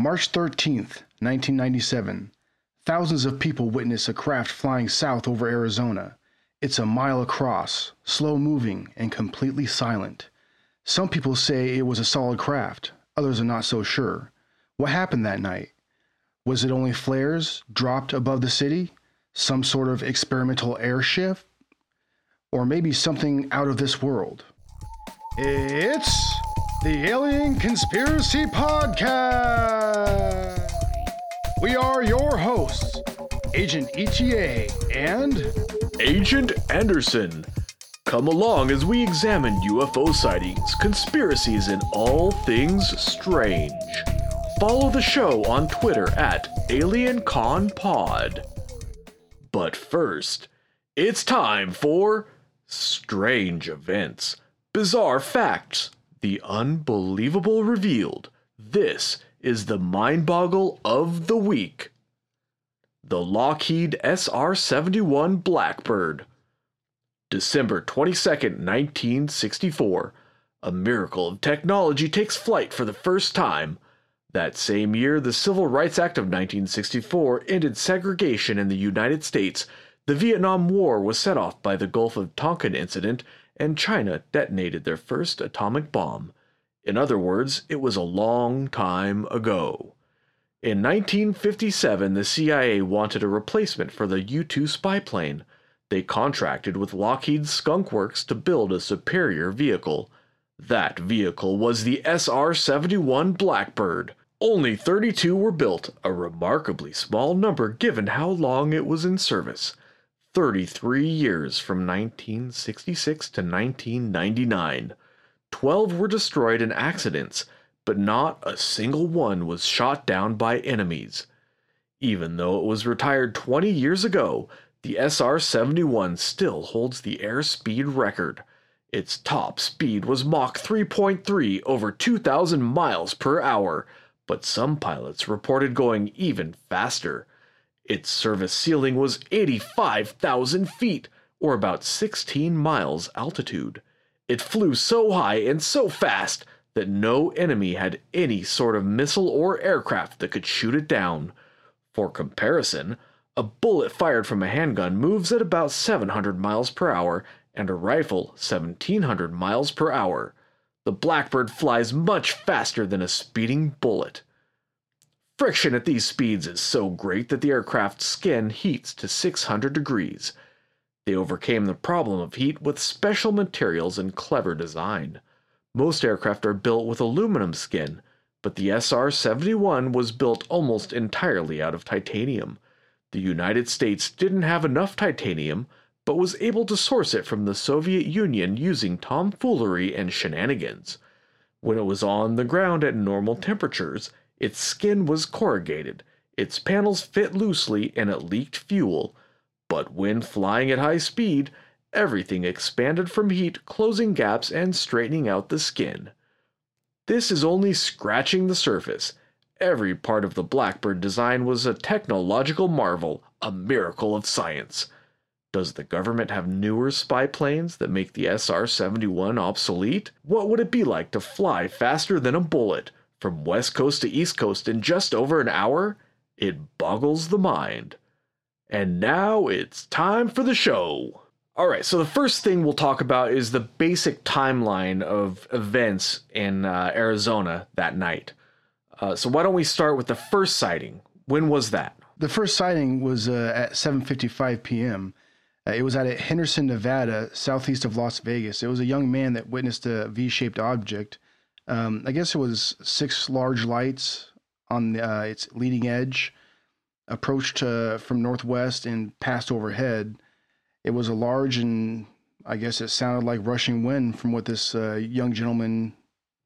March 13th, 1997. Thousands of people witness a craft flying south over Arizona. It's a mile across, slow moving, and completely silent. Some people say it was a solid craft, others are not so sure. What happened that night? Was it only flares dropped above the city? Some sort of experimental airship? Or maybe something out of this world? It's the Alien Conspiracy Podcast. We are your hosts, Agent ETA and Agent Anderson. Come along as we examine UFO sightings, conspiracies, and all things strange. Follow the show on Twitter at AlienConPod. But first, it's time for Strange Events, Bizarre Facts, The Unbelievable Revealed. This is the mind boggle of the week. The Lockheed SR 71 Blackbird. December 22nd, 1964. A miracle of technology takes flight for the first time. That same year, the Civil Rights Act of 1964 ended segregation in the United States. The Vietnam War was set off by the Gulf of Tonkin incident, and China detonated their first atomic bomb. In other words, it was a long time ago. In 1957, the CIA wanted a replacement for the U 2 spy plane. They contracted with Lockheed Skunk Works to build a superior vehicle. That vehicle was the SR 71 Blackbird. Only 32 were built, a remarkably small number given how long it was in service. 33 years from 1966 to 1999. 12 were destroyed in accidents, but not a single one was shot down by enemies. Even though it was retired 20 years ago, the SR 71 still holds the airspeed record. Its top speed was Mach 3.3 over 2,000 miles per hour, but some pilots reported going even faster. Its service ceiling was 85,000 feet, or about 16 miles altitude. It flew so high and so fast that no enemy had any sort of missile or aircraft that could shoot it down. For comparison, a bullet fired from a handgun moves at about 700 miles per hour and a rifle 1700 miles per hour. The Blackbird flies much faster than a speeding bullet. Friction at these speeds is so great that the aircraft's skin heats to 600 degrees. They overcame the problem of heat with special materials and clever design. Most aircraft are built with aluminum skin, but the SR 71 was built almost entirely out of titanium. The United States didn't have enough titanium, but was able to source it from the Soviet Union using tomfoolery and shenanigans. When it was on the ground at normal temperatures, its skin was corrugated, its panels fit loosely, and it leaked fuel. But when flying at high speed, everything expanded from heat, closing gaps and straightening out the skin. This is only scratching the surface. Every part of the Blackbird design was a technological marvel, a miracle of science. Does the government have newer spy planes that make the SR 71 obsolete? What would it be like to fly faster than a bullet from west coast to east coast in just over an hour? It boggles the mind. And now it's time for the show. All right, so the first thing we'll talk about is the basic timeline of events in uh, Arizona that night. Uh, so why don't we start with the first sighting? When was that? The first sighting was uh, at 7:55 p.m. Uh, it was at Henderson, Nevada, southeast of Las Vegas. It was a young man that witnessed a V-shaped object. Um, I guess it was six large lights on uh, its leading edge, approached uh, from northwest and passed overhead. It was a large and I guess it sounded like rushing wind from what this uh, young gentleman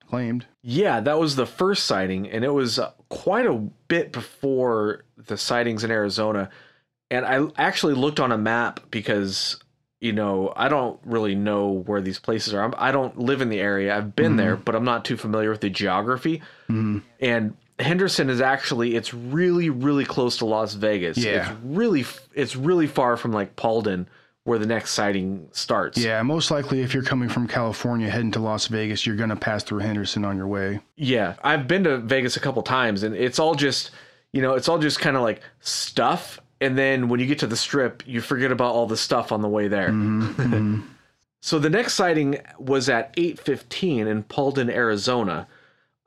claimed. Yeah, that was the first sighting, and it was uh, quite a bit before the sightings in Arizona. And I actually looked on a map because you know I don't really know where these places are. I'm, I do not live in the area. I've been mm-hmm. there, but I'm not too familiar with the geography. Mm-hmm. And Henderson is actually it's really really close to Las Vegas. Yeah. It's really it's really far from like Paulden where the next sighting starts. Yeah, most likely if you're coming from California heading to Las Vegas, you're going to pass through Henderson on your way. Yeah, I've been to Vegas a couple times and it's all just, you know, it's all just kind of like stuff and then when you get to the strip, you forget about all the stuff on the way there. Mm-hmm. so the next sighting was at 8:15 in Paulden, Arizona.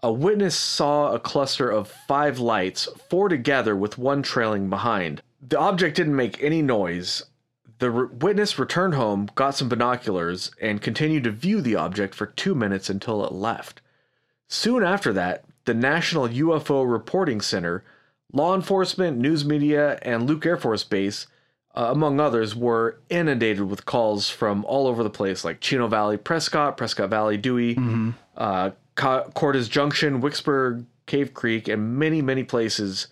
A witness saw a cluster of 5 lights, four together with one trailing behind. The object didn't make any noise. The re- witness returned home, got some binoculars, and continued to view the object for 2 minutes until it left. Soon after that, the National UFO Reporting Center, law enforcement, news media, and Luke Air Force Base, uh, among others, were inundated with calls from all over the place, like Chino Valley, Prescott, Prescott Valley, Dewey, uh, Co- Cordes Junction, Wickenburg, Cave Creek, and many, many places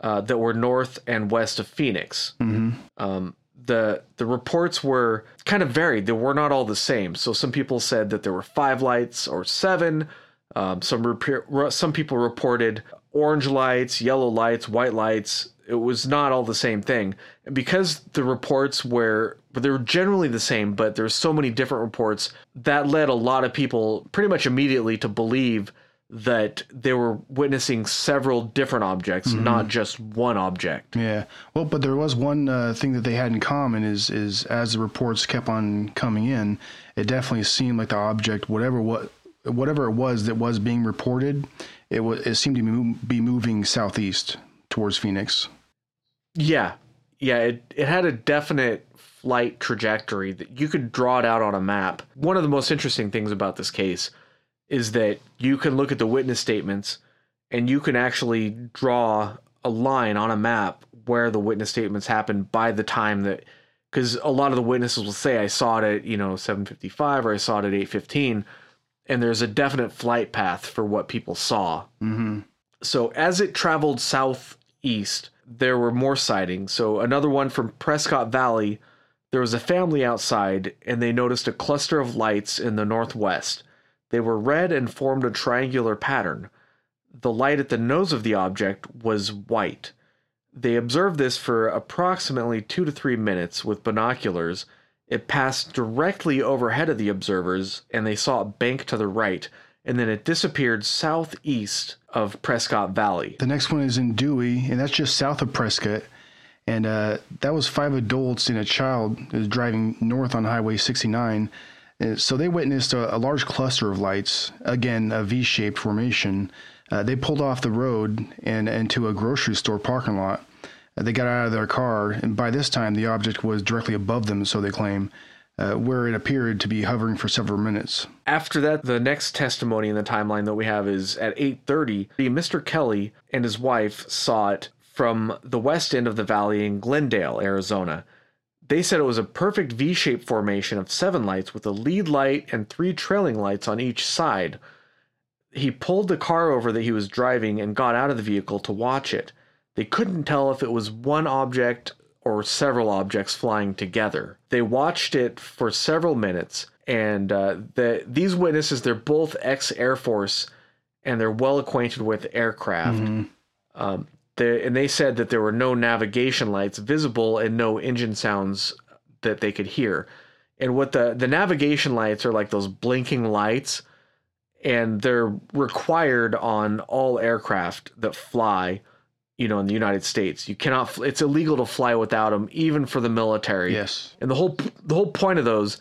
uh, that were north and west of Phoenix. Um, the the reports were kind of varied. They were not all the same. So some people said that there were five lights or seven. Um, some repair, some people reported orange lights, yellow lights, white lights. It was not all the same thing. And because the reports were, but they were generally the same, but there's so many different reports that led a lot of people pretty much immediately to believe that they were witnessing several different objects, not just one object. Yeah. Well, but there was one uh, thing that they had in common is is as the reports kept on coming in, it definitely seemed like the object, whatever what whatever it was that was being reported, it was it seemed to be mo- be moving southeast towards Phoenix. Yeah. Yeah, it, it had a definite flight trajectory that you could draw it out on a map. One of the most interesting things about this case is that you can look at the witness statements and you can actually draw a line on a map where the witness statements happened by the time that because a lot of the witnesses will say I saw it at, you know, 7:55 or I saw it at 8:15 and there's a definite flight path for what people saw. Mm-hmm. So as it traveled southeast, there were more sightings. So another one from Prescott Valley, there was a family outside and they noticed a cluster of lights in the northwest. They were red and formed a triangular pattern. The light at the nose of the object was white. They observed this for approximately 2 to 3 minutes with binoculars. It passed directly overhead of the observers and they saw it bank to the right and then it disappeared southeast of Prescott Valley. The next one is in Dewey, and that's just south of Prescott. And uh, that was five adults and a child driving north on Highway 69. So they witnessed a, a large cluster of lights, again, a V shaped formation. Uh, they pulled off the road and into a grocery store parking lot. Uh, they got out of their car, and by this time, the object was directly above them, so they claim, uh, where it appeared to be hovering for several minutes. After that, the next testimony in the timeline that we have is at 8:30. Mr. Kelly and his wife saw it from the west end of the valley in Glendale, Arizona. They said it was a perfect V-shaped formation of seven lights with a lead light and three trailing lights on each side. He pulled the car over that he was driving and got out of the vehicle to watch it. They couldn't tell if it was one object or several objects flying together. They watched it for several minutes, and uh, the, these witnesses, they're both ex Air Force and they're well acquainted with aircraft. Um, they, and they said that there were no navigation lights visible and no engine sounds that they could hear. And what the, the navigation lights are like those blinking lights, and they're required on all aircraft that fly you know in the united states you cannot it's illegal to fly without them even for the military Yes. and the whole the whole point of those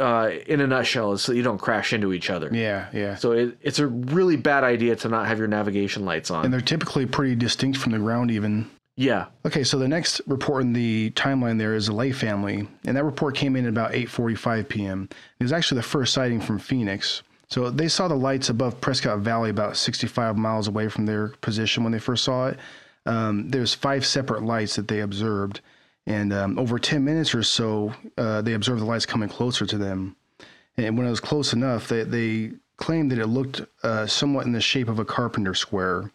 uh, in a nutshell is so you don't crash into each other Yeah, yeah. so it, it's a really bad idea to not have your navigation lights on And they're typically pretty distinct from the ground, even. yeah Okay, so the next report in the timeline there is the Lay family, and that report came in at about 8:45 p.m. It was actually the first sighting from Phoenix. So they saw the lights above Prescott Valley about 65 miles away from their position when they first saw it. Um, there's five separate lights that they observed, and um, over 10 minutes or so, uh, they observed the lights coming closer to them. And when it was close enough, they, they claimed that it looked uh, somewhat in the shape of a carpenter square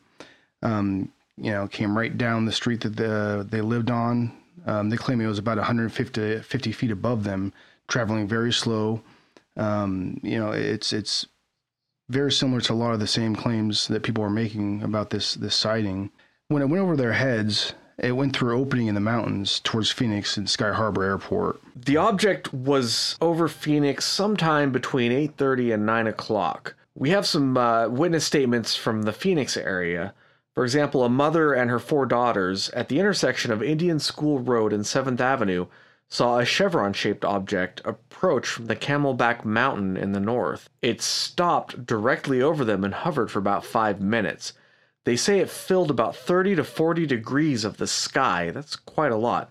um, you know, came right down the street that the, they lived on. Um, they claim it was about 150 50 feet above them, traveling very slow. Um, you know, it's it's very similar to a lot of the same claims that people were making about this this sighting. When it went over their heads, It went through opening in the mountains towards Phoenix and Sky Harbor Airport. The object was over Phoenix sometime between 8:30 and 9 o'clock. We have some uh, witness statements from the Phoenix area. For example, a mother and her four daughters at the intersection of Indian School Road and 7th Avenue saw a chevron shaped object approach from the Camelback Mountain in the north. It stopped directly over them and hovered for about five minutes. They say it filled about 30 to 40 degrees of the sky. That's quite a lot.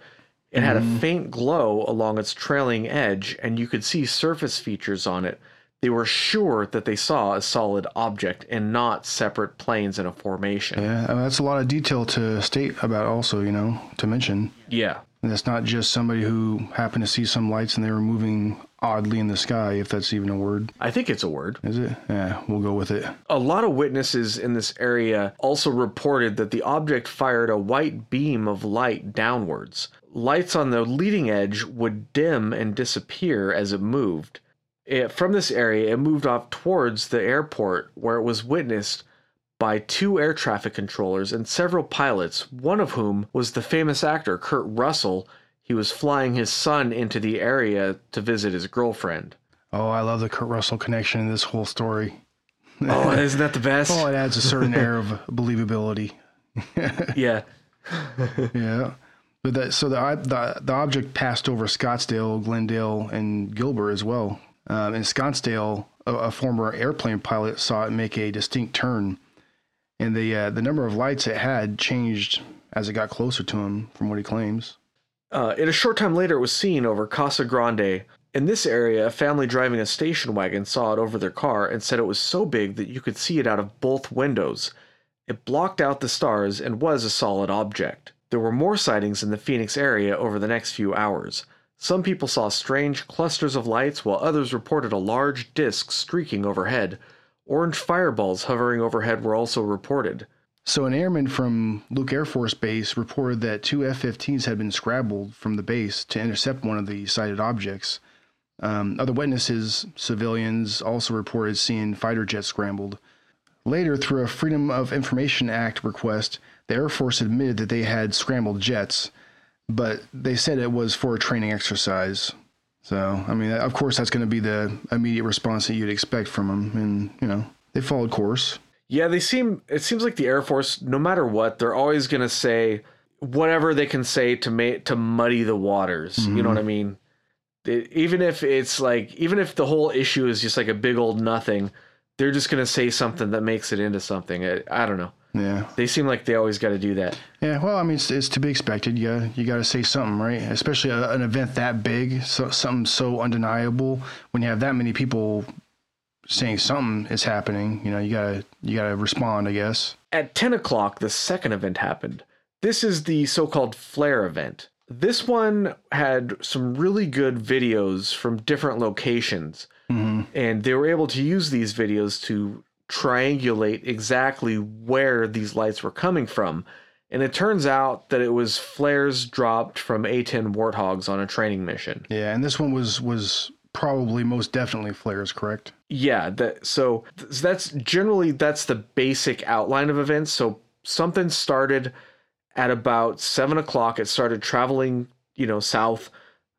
It had a mm-hmm. faint glow along its trailing edge, and you could see surface features on it. They were sure that they saw a solid object and not separate planes in a formation. Yeah, that's a lot of detail to state about, also, you know, to mention. Yeah. And it's not just somebody who happened to see some lights and they were moving oddly in the sky, if that's even a word. I think it's a word. Is it? Yeah, we'll go with it. A lot of witnesses in this area also reported that the object fired a white beam of light downwards. Lights on the leading edge would dim and disappear as it moved. It, from this area, it moved off towards the airport where it was witnessed by two air traffic controllers and several pilots, one of whom was the famous actor Kurt Russell. He was flying his son into the area to visit his girlfriend. Oh, I love the Kurt Russell connection in this whole story. Oh, isn't that the best? Oh, it adds a certain air of believability. yeah. Yeah. But that so the, the the object passed over Scottsdale, Glendale, and Gilbert as well. Um, in Scottsdale, a, a former airplane pilot saw it make a distinct turn, and the uh, the number of lights it had changed as it got closer to him, from what he claims. Uh, in a short time later, it was seen over Casa Grande. In this area, a family driving a station wagon saw it over their car and said it was so big that you could see it out of both windows. It blocked out the stars and was a solid object. There were more sightings in the Phoenix area over the next few hours. Some people saw strange clusters of lights, while others reported a large disk streaking overhead. Orange fireballs hovering overhead were also reported. So, an airman from Luke Air Force Base reported that two F 15s had been scrambled from the base to intercept one of the sighted objects. Um, other witnesses, civilians, also reported seeing fighter jets scrambled. Later, through a Freedom of Information Act request, the Air Force admitted that they had scrambled jets, but they said it was for a training exercise. So, I mean, of course, that's going to be the immediate response that you'd expect from them, and you know, they followed course. Yeah, they seem. It seems like the Air Force, no matter what, they're always going to say whatever they can say to make to muddy the waters. You know mm-hmm. what I mean? It, even if it's like, even if the whole issue is just like a big old nothing, they're just going to say something that makes it into something. I, I don't know. Yeah. They seem like they always got to do that. Yeah, well, I mean, it's, it's to be expected. You gotta, you got to say something, right? Especially a, an event that big, so, something so undeniable. When you have that many people saying something is happening, you know, you gotta you gotta respond, I guess. At 10 o'clock, the second event happened. This is the so called flare event. This one had some really good videos from different locations, mm-hmm. and they were able to use these videos to triangulate exactly where these lights were coming from. And it turns out that it was flares dropped from A 10 Warthogs on a training mission. Yeah, and this one was was probably most definitely flares, correct? Yeah, that so th- that's generally that's the basic outline of events. So something started at about seven o'clock. It started traveling, you know, south,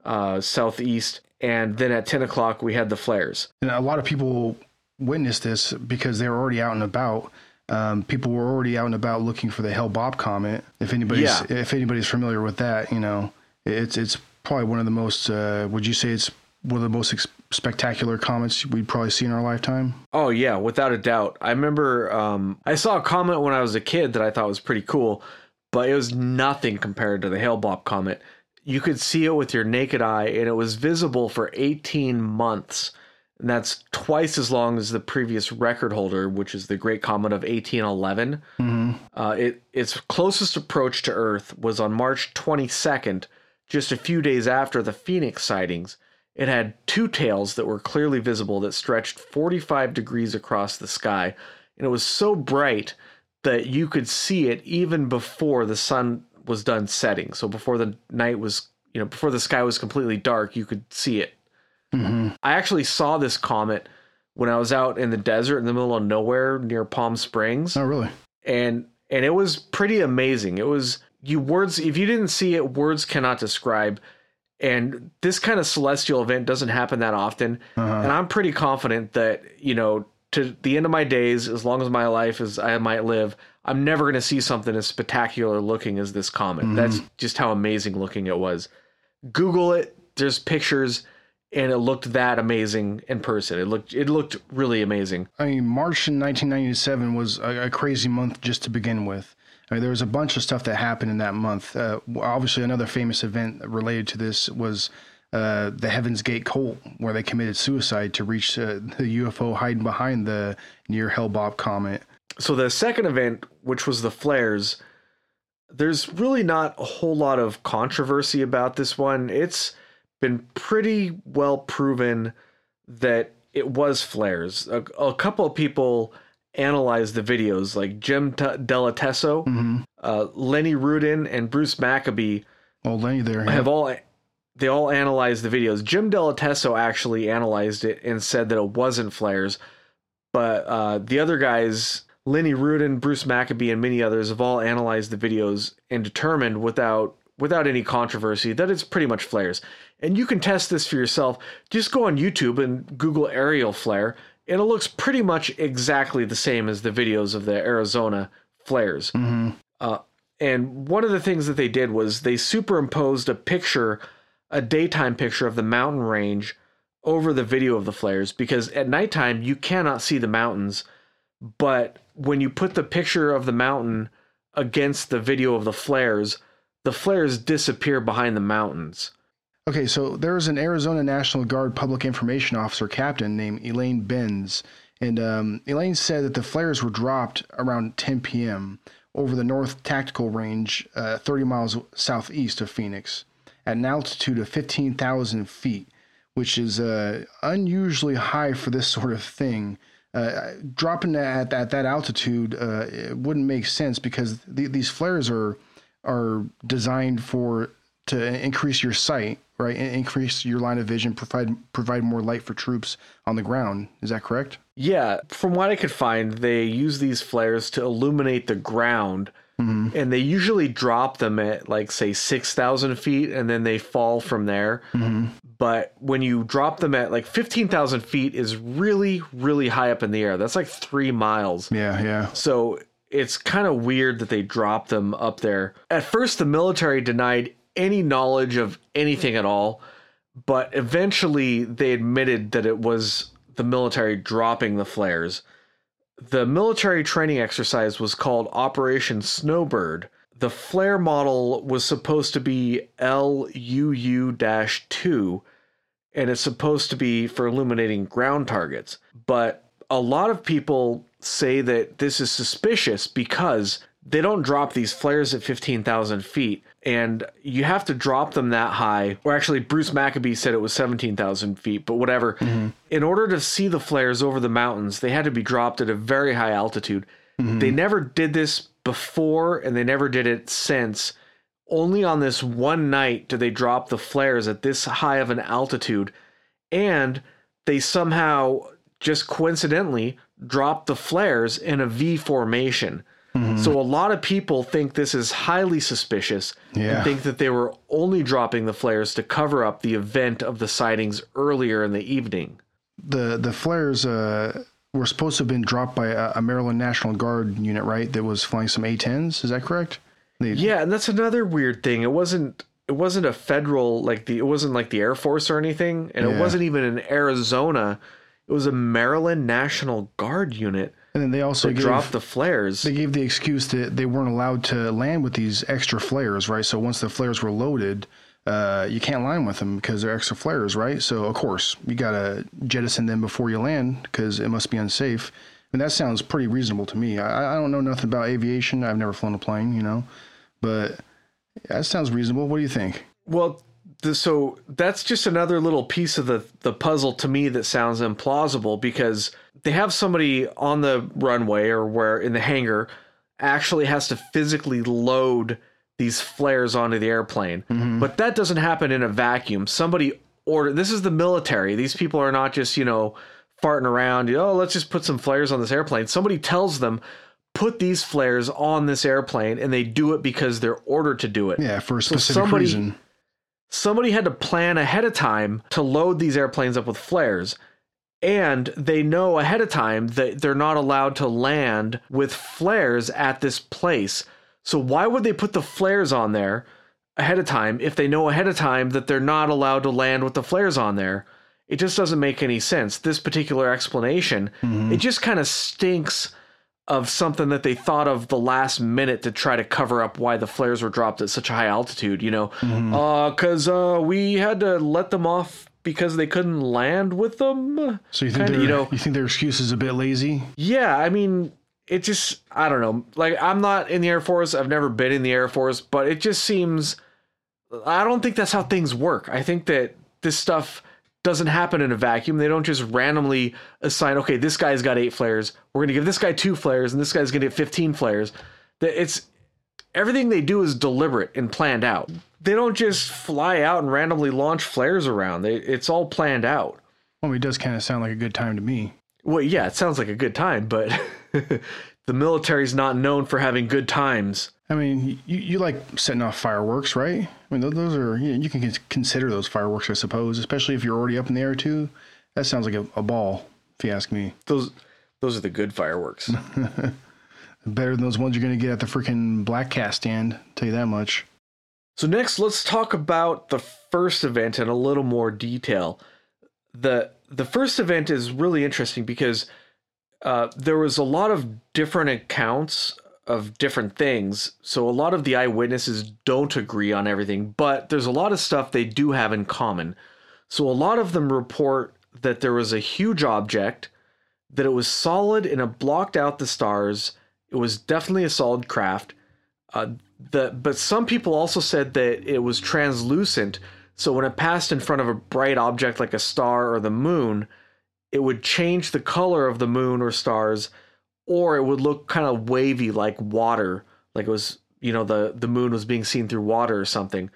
uh, southeast, and then at ten o'clock we had the flares. And a lot of people witnessed this because they were already out and about. Um, people were already out and about looking for the Hale-Bopp comet. If anybody's Yeah. if anybody's familiar with that, you know, it's it's probably one of the most. Uh, would you say it's one of the most ex- spectacular comets we'd probably see in our lifetime? Oh yeah, without a doubt. I remember um, I saw a comet when I was a kid that I thought was pretty cool, but it was nothing compared to the Hale-Bopp comet. You could see it with your naked eye, and it was visible for 18 months. And that's twice as long as the previous record holder, which is the Great Comet of 1811. Uh, it, its closest approach to Earth was on March 22nd, just a few days after the Phoenix sightings. It had two tails that were clearly visible that stretched 45 degrees across the sky, and it was so bright that you could see it even before the sun was done setting. So before the night was, you know, before the sky was completely dark, you could see it. Mm-hmm. I actually saw this comet when I was out in the desert in the middle of nowhere near Palm Springs Oh, really? and and it was pretty amazing. It was you words if you didn't see it, words cannot describe. And this kind of celestial event doesn't happen that often. Uh-huh. And I'm pretty confident that, you know, to the end of my days, as long as my life as I might live, I'm never going to see something as spectacular looking as this comet. That's mm-hmm. just how amazing looking it was. Google it. There's pictures, and it looked that amazing in person. It looked it looked really amazing. I mean, March in 1997 was a, a crazy month just to begin with. I mean, there was a bunch of stuff that happened in that month. Uh, obviously, another famous event related to this was uh, the Heaven's Gate cult, where they committed suicide to reach uh, the UFO hiding behind the near Hale-Bopp comet. So the second event, which was the flares, there's really not a whole lot of controversy about this one. It's been pretty well proven that it was flares. A, a couple of people analyzed the videos, like Jim T- Dilettoso, uh, Lenny Rudin, and Bruce Maccabee Oh, Lenny there. yeah. have all they all analyzed the videos. Jim Dilettoso actually analyzed it and said that it wasn't flares, but uh, the other guys, Lenny Rudin, Bruce Maccabee, and many others, have all analyzed the videos and determined without without any controversy that it's pretty much flares. And you can test this for yourself. Just go on YouTube and Google aerial flare, and it looks pretty much exactly the same as the videos of the Arizona flares. Uh, and one of the things that they did was they superimposed a picture, a daytime picture of the mountain range over the video of the flares because at nighttime you cannot see the mountains. But when you put the picture of the mountain against the video of the flares, the flares disappear behind the mountains. Okay, so there was an Arizona National Guard public information officer captain named Elaine Benz, and um, Elaine said that the flares were dropped around 10 p.m. over the North Tactical Range, uh, 30 miles southeast of Phoenix, at an altitude of 15,000 feet, which is uh, unusually high for this sort of thing. Uh, dropping at, at that altitude uh, it wouldn't make sense because the, these flares are are designed for to increase your sight, right? And increase your line of vision, provide provide more light for troops on the ground. Is that correct? Yeah, from what I could find, they use these flares to illuminate the ground. Mm-hmm. And they usually drop them at like say 6,000 feet and then they fall from there. Mm-hmm. But when you drop them at like 15,000 feet is really, really high up in the air. That's like three miles. Yeah, yeah. So it's kind of weird that they dropped them up there. At first, the military denied any knowledge of anything at all, but eventually they admitted that it was the military dropping the flares. The military training exercise was called Operation Snowbird. The flare model was supposed to be LUU 2, and it's supposed to be for illuminating ground targets. But a lot of people say that this is suspicious because they don't drop these flares at 15,000 feet. And you have to drop them that high. Or actually, Bruce Maccabee said it was 17,000 feet, but whatever. Mm-hmm. In order to see the flares over the mountains, they had to be dropped at a very high altitude. Mm-hmm. They never did this before and they never did it since. Only on this one night did they drop the flares at this high of an altitude. And they somehow just coincidentally dropped the flares in a V formation. So a lot of people think this is highly suspicious Yeah. and think that they were only dropping the flares to cover up the event of the sightings earlier in the evening. The the flares uh, were supposed to have been dropped by a, a Maryland National Guard unit, right? That was flying some A-10s. Is that correct? They, Yeah, and that's another weird thing. It wasn't it wasn't a federal like the it wasn't like the Air Force or anything, and it wasn't even in Arizona. It was a Maryland National Guard unit And then they also that gave, dropped the flares. they gave the excuse that they weren't allowed to land with these extra flares, right? So once the flares were loaded, uh, you can't land with them because they're extra flares, right? So of course you gotta jettison them before you land because it must be unsafe. I mean that sounds pretty reasonable to me. I, I don't know nothing about aviation. I've never flown a plane, you know, but that sounds reasonable. What do you think? Well, the, so that's just another little piece of the the puzzle to me that sounds implausible because they have somebody on the runway or where in the hangar actually has to physically load these flares onto the airplane. Mm-hmm. But that doesn't happen in a vacuum. Somebody order this is the military. These people are not just, you know, farting around, oh, let's just put some flares on this airplane. Somebody tells them put these flares on this airplane and they do it because they're ordered to do it. Yeah, for a So specific somebody- reason. Somebody had to plan ahead of time to load these airplanes up with flares. And they know ahead of time that they're not allowed to land with flares at this place. So why would they put the flares on there ahead of time if they know ahead of time that they're not allowed to land with the flares on there? It just doesn't make any sense. This particular explanation, it mm-hmm. just kind of stinks of something that they thought of the last minute to try to cover up why the flares were dropped at such a high altitude. You know, uh, because uh, we had to let them off because they couldn't land with them. So you think Kinda, you know- you think their excuse is a bit lazy? Yeah, I mean, it just I don't know. Like I'm not in the Air Force. I've never been in the Air Force, but it just seems I don't think that's how things work. I think that this stuff doesn't happen in a vacuum. They don't just randomly assign, okay, this guy's got 8 flares. We're going to give this guy 2 flares and this guy's going to get 15 flares. It's everything they do is deliberate and planned out. They don't just fly out and randomly launch flares around. They, it's all planned out. Well, it does kind of sound like a good time to me. Well, yeah, it sounds like a good time, but the military's not known for having good times. I mean, you, you like setting off fireworks, right? I mean, those are you, you can consider those fireworks, I suppose, especially if you're already up in the air too. That sounds like a, a ball, if you ask me. Those those are the good fireworks. Better than those ones you're gonna get at the freaking black cast stand. Tell you that much. so next, let's talk about the first event in a little more detail. the The first event is really interesting because uh, there was a lot of different accounts of different things. So a lot of the eyewitnesses don't agree on everything, but there's a lot of stuff they do have in common. So a lot of them report that there was a huge object, that it was solid and it blocked out the stars. It was definitely a solid craft. Uh, the but some people also said that it was translucent. So when it passed in front of a bright object like a star or the moon, it would change the color of the moon or stars, or it would look kind of wavy like water, like it was you know the the moon was being seen through water or something.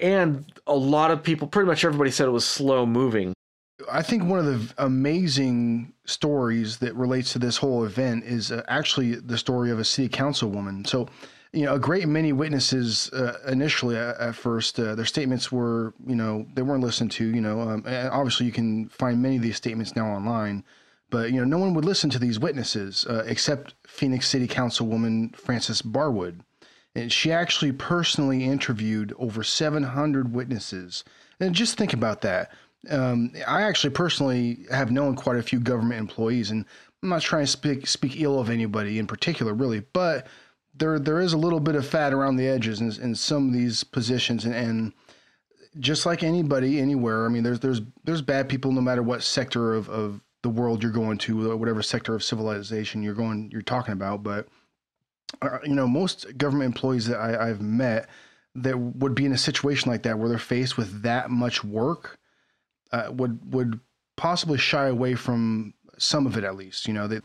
And a lot of people, pretty much everybody, said it was slow moving. I think one of the amazing stories that relates to this whole event is uh, actually the story of a city councilwoman. So, you know, a great many witnesses uh, initially at, at first, uh, their statements were, you know, they weren't listened to. You know, um, and obviously you can find many of these statements now online, but you know, no one would listen to these witnesses uh, except Phoenix City Councilwoman Frances Barwood. And she actually personally interviewed over 700 witnesses. And just think about that. Um, I actually personally have known quite a few government employees, and I'm not trying to speak speak ill of anybody in particular, really, but there there is a little bit of fat around the edges in, in some of these positions, and, and just like anybody anywhere, I mean, there's there's there's bad people no matter what sector of, of the world you're going to, whatever sector of civilization you're going you're talking about, but uh, you know, most government employees that I, I've met that would be in a situation like that where they're faced with that much work uh, would would possibly shy away from some of it at least. You know, they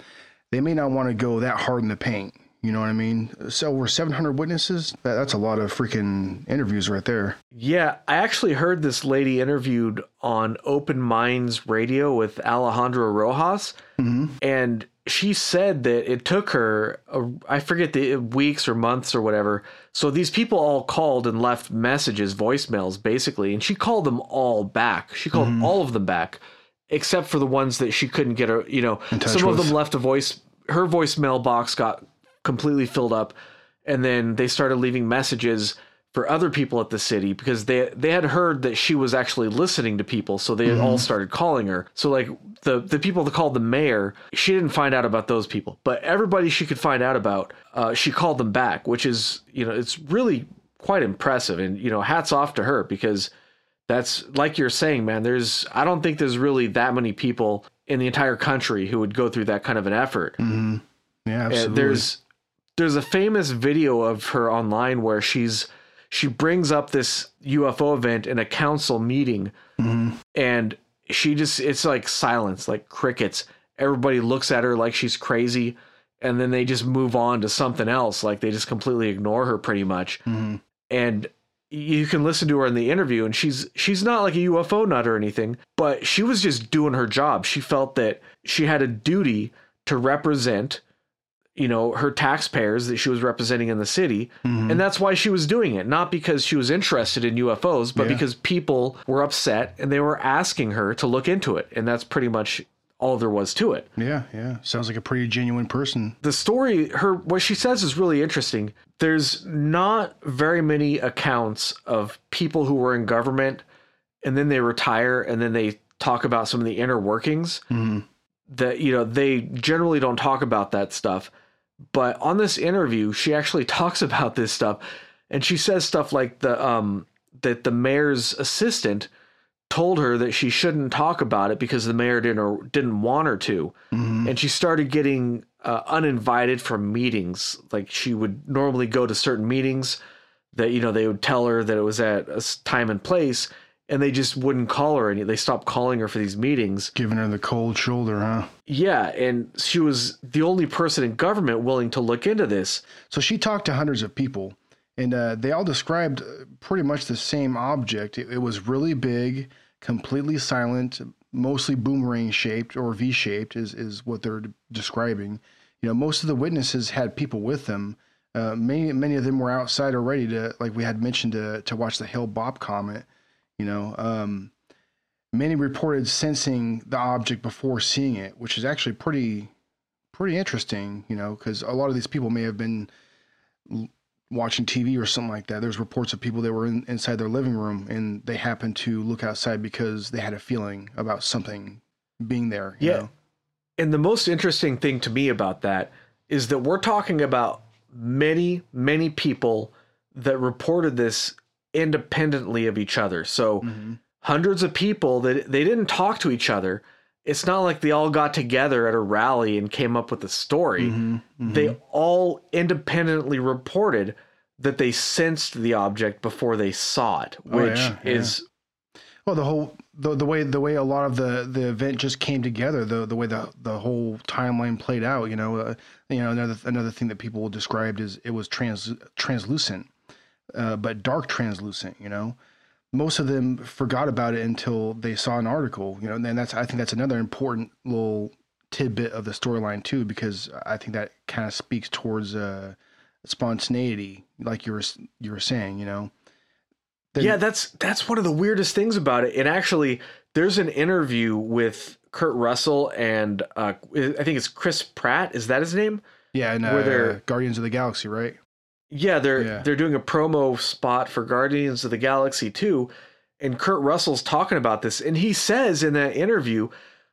they may not want to go that hard in the paint. You know what I mean? So we're 700 witnesses. That, that's a lot of freaking interviews right there. Yeah, I actually heard this lady interviewed on Open Minds Radio with Alejandro Rojas, and she said that it took her, uh, I forget the weeks or months or whatever. So these people all called and left messages, voicemails, basically, and she called them all back. She called all of them back, except for the ones that she couldn't get. Her, you know, some of them left a voice. Her voicemail box got completely filled up, and then they started leaving messages for other people at the city because they they had heard that she was actually listening to people, so they all started calling her. So like the the people that called the mayor, she didn't find out about those people, but everybody she could find out about, uh, she called them back, which is you know it's really quite impressive, and you know hats off to her because that's like you're saying, man. There's I don't think there's really that many people in the entire country who would go through that kind of an effort. Yeah, Uh, absolutely. there's there's a famous video of her online where she's she brings up this UFO event in a council meeting. Mm-hmm. And she just it's like silence like crickets. Everybody looks at her like she's crazy. And then they just move on to something else. Like they just completely ignore her pretty much. Mm-hmm. And you can listen to her in the interview and she's she's not like a UFO nut or anything but she was just doing her job. She felt that she had a duty to represent you know, her taxpayers that she was representing in the city. Mm-hmm. And that's why she was doing it. Not because she was interested in UFOs, but Yeah. because people were upset and they were asking her to look into it. And that's pretty much all there was to it. Yeah, yeah. Sounds like a pretty genuine person. The story, her, what she says is really interesting. There's not very many accounts of people who were in government and then they retire and then they talk about some of the inner workings that you know they generally don't talk about that stuff but on this interview she actually talks about this stuff and she says stuff like the um that the mayor's assistant told her that she shouldn't talk about it because the mayor didn't or didn't want her to. And she started getting uh, uninvited from meetings. Like she would normally go to certain meetings that you know they would tell her that it was at a time and place and they just wouldn't call her any they stopped calling her for these meetings Giving her the cold shoulder, huh? yeah, and she was the only person in government willing to look into this. So she talked to hundreds of people, and uh, they all described uh, pretty much the same object. It, it was really big, completely silent, mostly boomerang shaped or V shaped, is, is what they're describing. You know, most of the witnesses had people with them. Uh, many many of them were outside already to, like we had mentioned, to to watch the Hale-Bopp comet. You know, um, many reported sensing the object before seeing it, which is actually pretty pretty interesting. You know, because a lot of these people may have been l- watching TV or something like that. There's reports of people that were in, inside their living room and they happened to look outside because they had a feeling about something being there. You Yeah. Know? And the most interesting thing to me about that is that we're talking about many, many people that reported this independently of each other. So mm-hmm. hundreds of people that they didn't talk to each other. It's not like they all got together at a rally and came up with a story. Mm-hmm. Mm-hmm. They all independently reported that they sensed the object before they saw it, oh, which yeah, yeah. is Well, the whole the, the way the way a lot of the, the event just came together, the the way the the whole timeline played out. You know, uh, you know another another thing that people described is it was trans translucent, uh, but dark translucent. You know, most of them forgot about it until they saw an article. You know, and then that's I think that's another important little tidbit of the storyline too, because I think that kind of speaks towards uh, spontaneity, like you were you were saying. You know. Then- yeah, that's that's one of the weirdest things about it. And actually, there's an interview with Kurt Russell and uh, I think it's Chris Pratt. Is that his name? Yeah, and uh, there- Guardians of the Galaxy, right? Yeah, they're Yeah. they're doing a promo spot for Guardians of the Galaxy 2 and Kurt Russell's talking about this and he says in that interview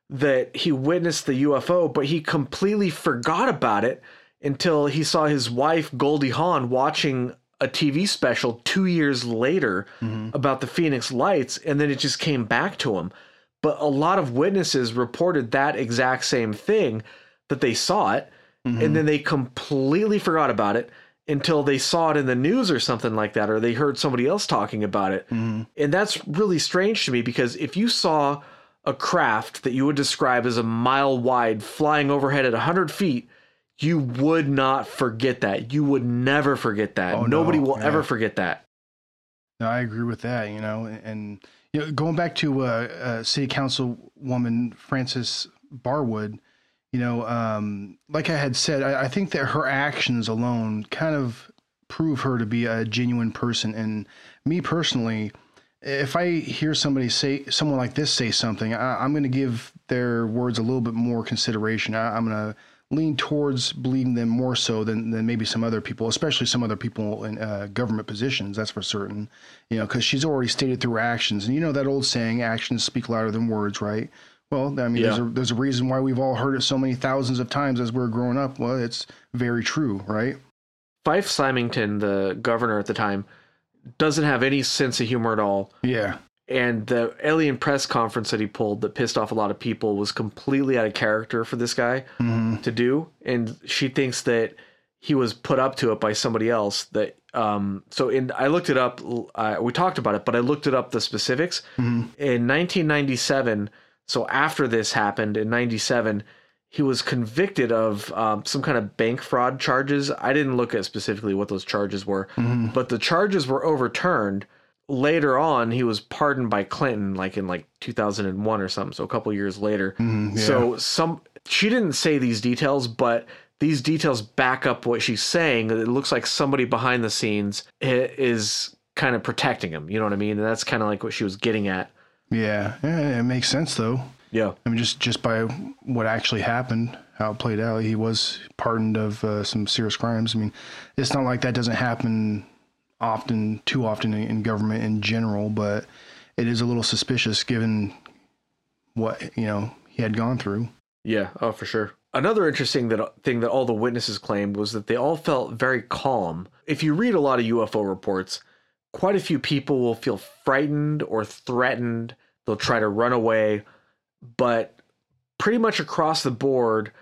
that he witnessed the UFO but he completely forgot about it until he saw his wife Goldie Hawn watching a TV special 2 years later mm-hmm. about the Phoenix Lights and then it just came back to him. But a lot of witnesses reported that exact same thing that they saw it mm-hmm. and then they completely forgot about it until they saw it in the news or something like that or they heard somebody else talking about it. And that's really strange to me because if you saw a craft that you would describe as a mile wide flying overhead at 100 feet you would not forget that. You would never forget that. Oh, no, nobody will yeah. ever forget that. No, I agree with that. You know, and you know, going back to uh, uh, City Councilwoman Frances Barwood, you know, um, like I had said, I, I think that her actions alone kind of prove her to be a genuine person. And me personally, if I hear somebody say someone like this say something, I, I'm going to give their words a little bit more consideration. I, I'm going to lean towards believing them more so than, than maybe some other people, especially some other people in uh, government positions. That's for certain. You know, because she's already stated through actions, and you know that old saying, "Actions speak louder than words," right? Well, I mean, there's a there's a reason why we've all heard it so many thousands of times as we're growing up. Well, it's very true, right? fife symington the governor at the time doesn't have any sense of humor at all Yeah. and the alien press conference that he pulled that pissed off a lot of people was completely out of character for this guy to do and she thinks that he was put up to it by somebody else that um so in i looked it up uh, we talked about it but i looked it up the specifics in 1997 so after this happened in 97 he was convicted of um, some kind of bank fraud charges. I didn't look at specifically what those charges were, but the charges were overturned. Later on, he was pardoned by Clinton, like in like 2001 or something. So a couple years later. So some she didn't say these details, but these details back up what she's saying. It looks like somebody behind the scenes is kind of protecting him. You know what I mean? And that's kind of like what she was getting at. Yeah, yeah, it makes sense though. Yeah. I mean, just just by what actually happened, how it played out, he was pardoned of uh, some serious crimes. I mean, it's not like that doesn't happen often, too often in, in government in general, but it is a little suspicious given what you know he had gone through. Yeah, oh for sure. Another interesting that thing that all the witnesses claimed was that they all felt very calm. If you read a lot of UFO reports, quite a few people will feel frightened or threatened. They'll try to run away, but pretty much across the board,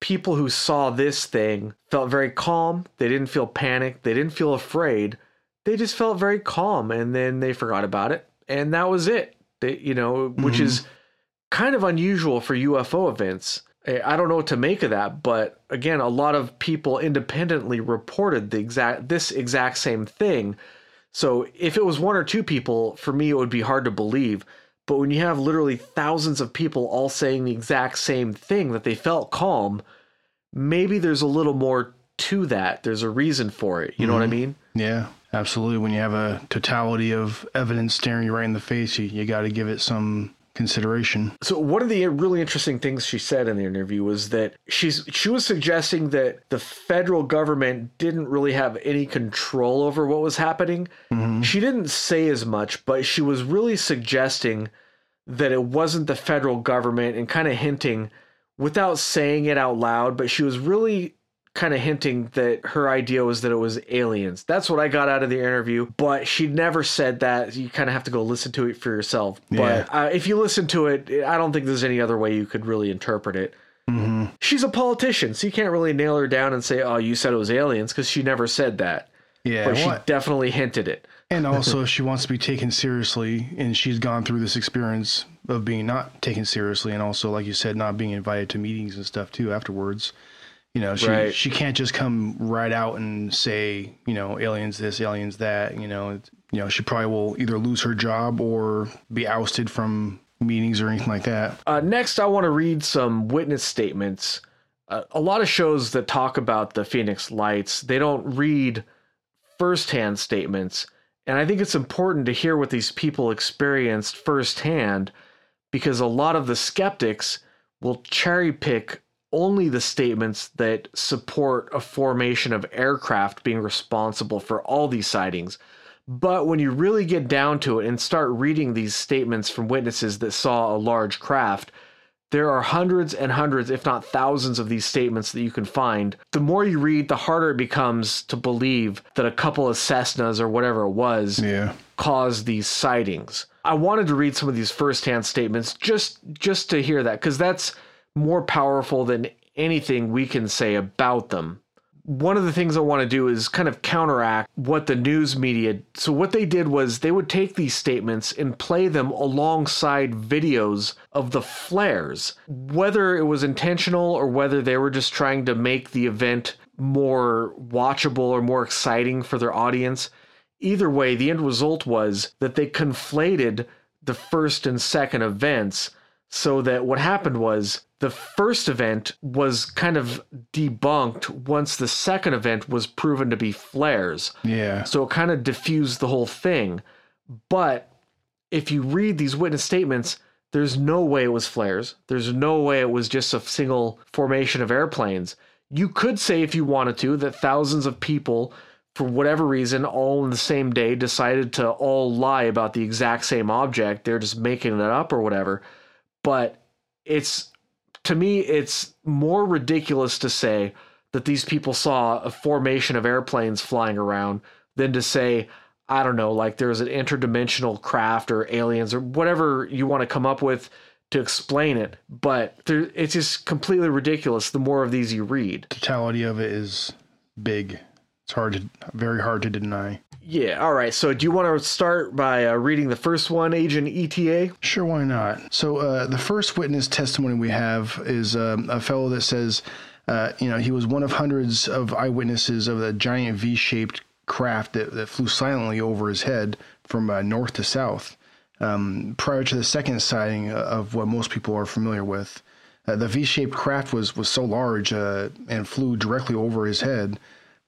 people who saw this thing felt very calm. They didn't feel panicked. They didn't feel afraid. They just felt very calm, and then they forgot about it, and that was it. They, you know, which Mhm. is kind of unusual for UFO events. I I don't know what to make of that, but again, a lot of people independently reported the exact this exact same thing. So if it was one or two people, for me it would be hard to believe. But when you have literally thousands of people all saying the exact same thing that they felt calm, maybe there's a little more to that. There's a reason for it. You know what I mm-hmm. mean? Yeah, absolutely. When you have a totality of evidence staring you right in the face, you, you got to give it some consideration. So one of the really interesting things she said in the interview was that she's she was suggesting that the federal government didn't really have any control over what was happening. Mm-hmm. She didn't say as much, but she was really suggesting that it wasn't the federal government and kind of hinting without saying it out loud, but she was really kind of hinting that her idea was that it was aliens. That's what I got out of the interview, but she never said that. You kind of have to go listen to it for yourself. Yeah. But uh, if you listen to it, I don't think there's any other way you could really interpret it. hmm She's a politician, so you can't really nail her down and say, "Oh, you said it was aliens," because she never said that. Yeah, But she well, definitely hinted it. and also if she wants to be taken seriously, and she's gone through this experience of being not taken seriously, and also like you said, not being invited to meetings and stuff too afterwards. You know, she Right. she can't just come right out and say, you know, aliens this, aliens that. You know, you know, she probably will either lose her job or be ousted from meetings or anything like that. Uh, next, I want to read some witness statements. Uh, a lot of shows that talk about the Phoenix Lights, they don't read firsthand statements. And I think it's important to hear what these people experienced firsthand because a lot of the skeptics will cherry pick only the statements that support a formation of aircraft being responsible for all these sightings. But when you really get down to it and start reading these statements from witnesses that saw a large craft, there are hundreds and hundreds, if not thousands, of these statements that you can find. The more you read, the harder it becomes to believe that a couple of Cessnas or whatever it was Yeah. caused these sightings. I wanted to read some of these firsthand statements just just to hear that because that's more powerful than anything we can say about them. One of the things I want to do is kind of counteract what the news media. So what they did was they would take these statements and play them alongside videos of the flares, whether it was intentional or whether they were just trying to make the event more watchable or more exciting for their audience either way, the end result was that they conflated the first and second events so that what happened was the first event was kind of debunked once the second event was proven to be flares. Yeah. So it kind of diffused the whole thing. But if you read these witness statements, there's no way it was flares. There's no way it was just a single formation of airplanes. You could say, if you wanted to, that thousands of people, for whatever reason, all in the same day, decided to all lie about the exact same object. They're just making it up or whatever. But it's, to me, it's more ridiculous to say that these people saw a formation of airplanes flying around than to say, I don't know, like there's an interdimensional craft or aliens or whatever you want to come up with to explain it. But there, it's just completely ridiculous the more of these you read. Totality of it is big. It's hard to, very hard to deny. Yeah, all right. So do you want to start by uh, reading the first one, Agent ETA? Sure, why not? So uh, the first witness testimony we have is um, a fellow that says, uh, you know, he was one of hundreds of eyewitnesses of the giant V-shaped craft that, that flew silently over his head from uh, north to south. Um, prior to the second sighting of what most people are familiar with, Uh, the V-shaped craft was was so large uh, and flew directly over his head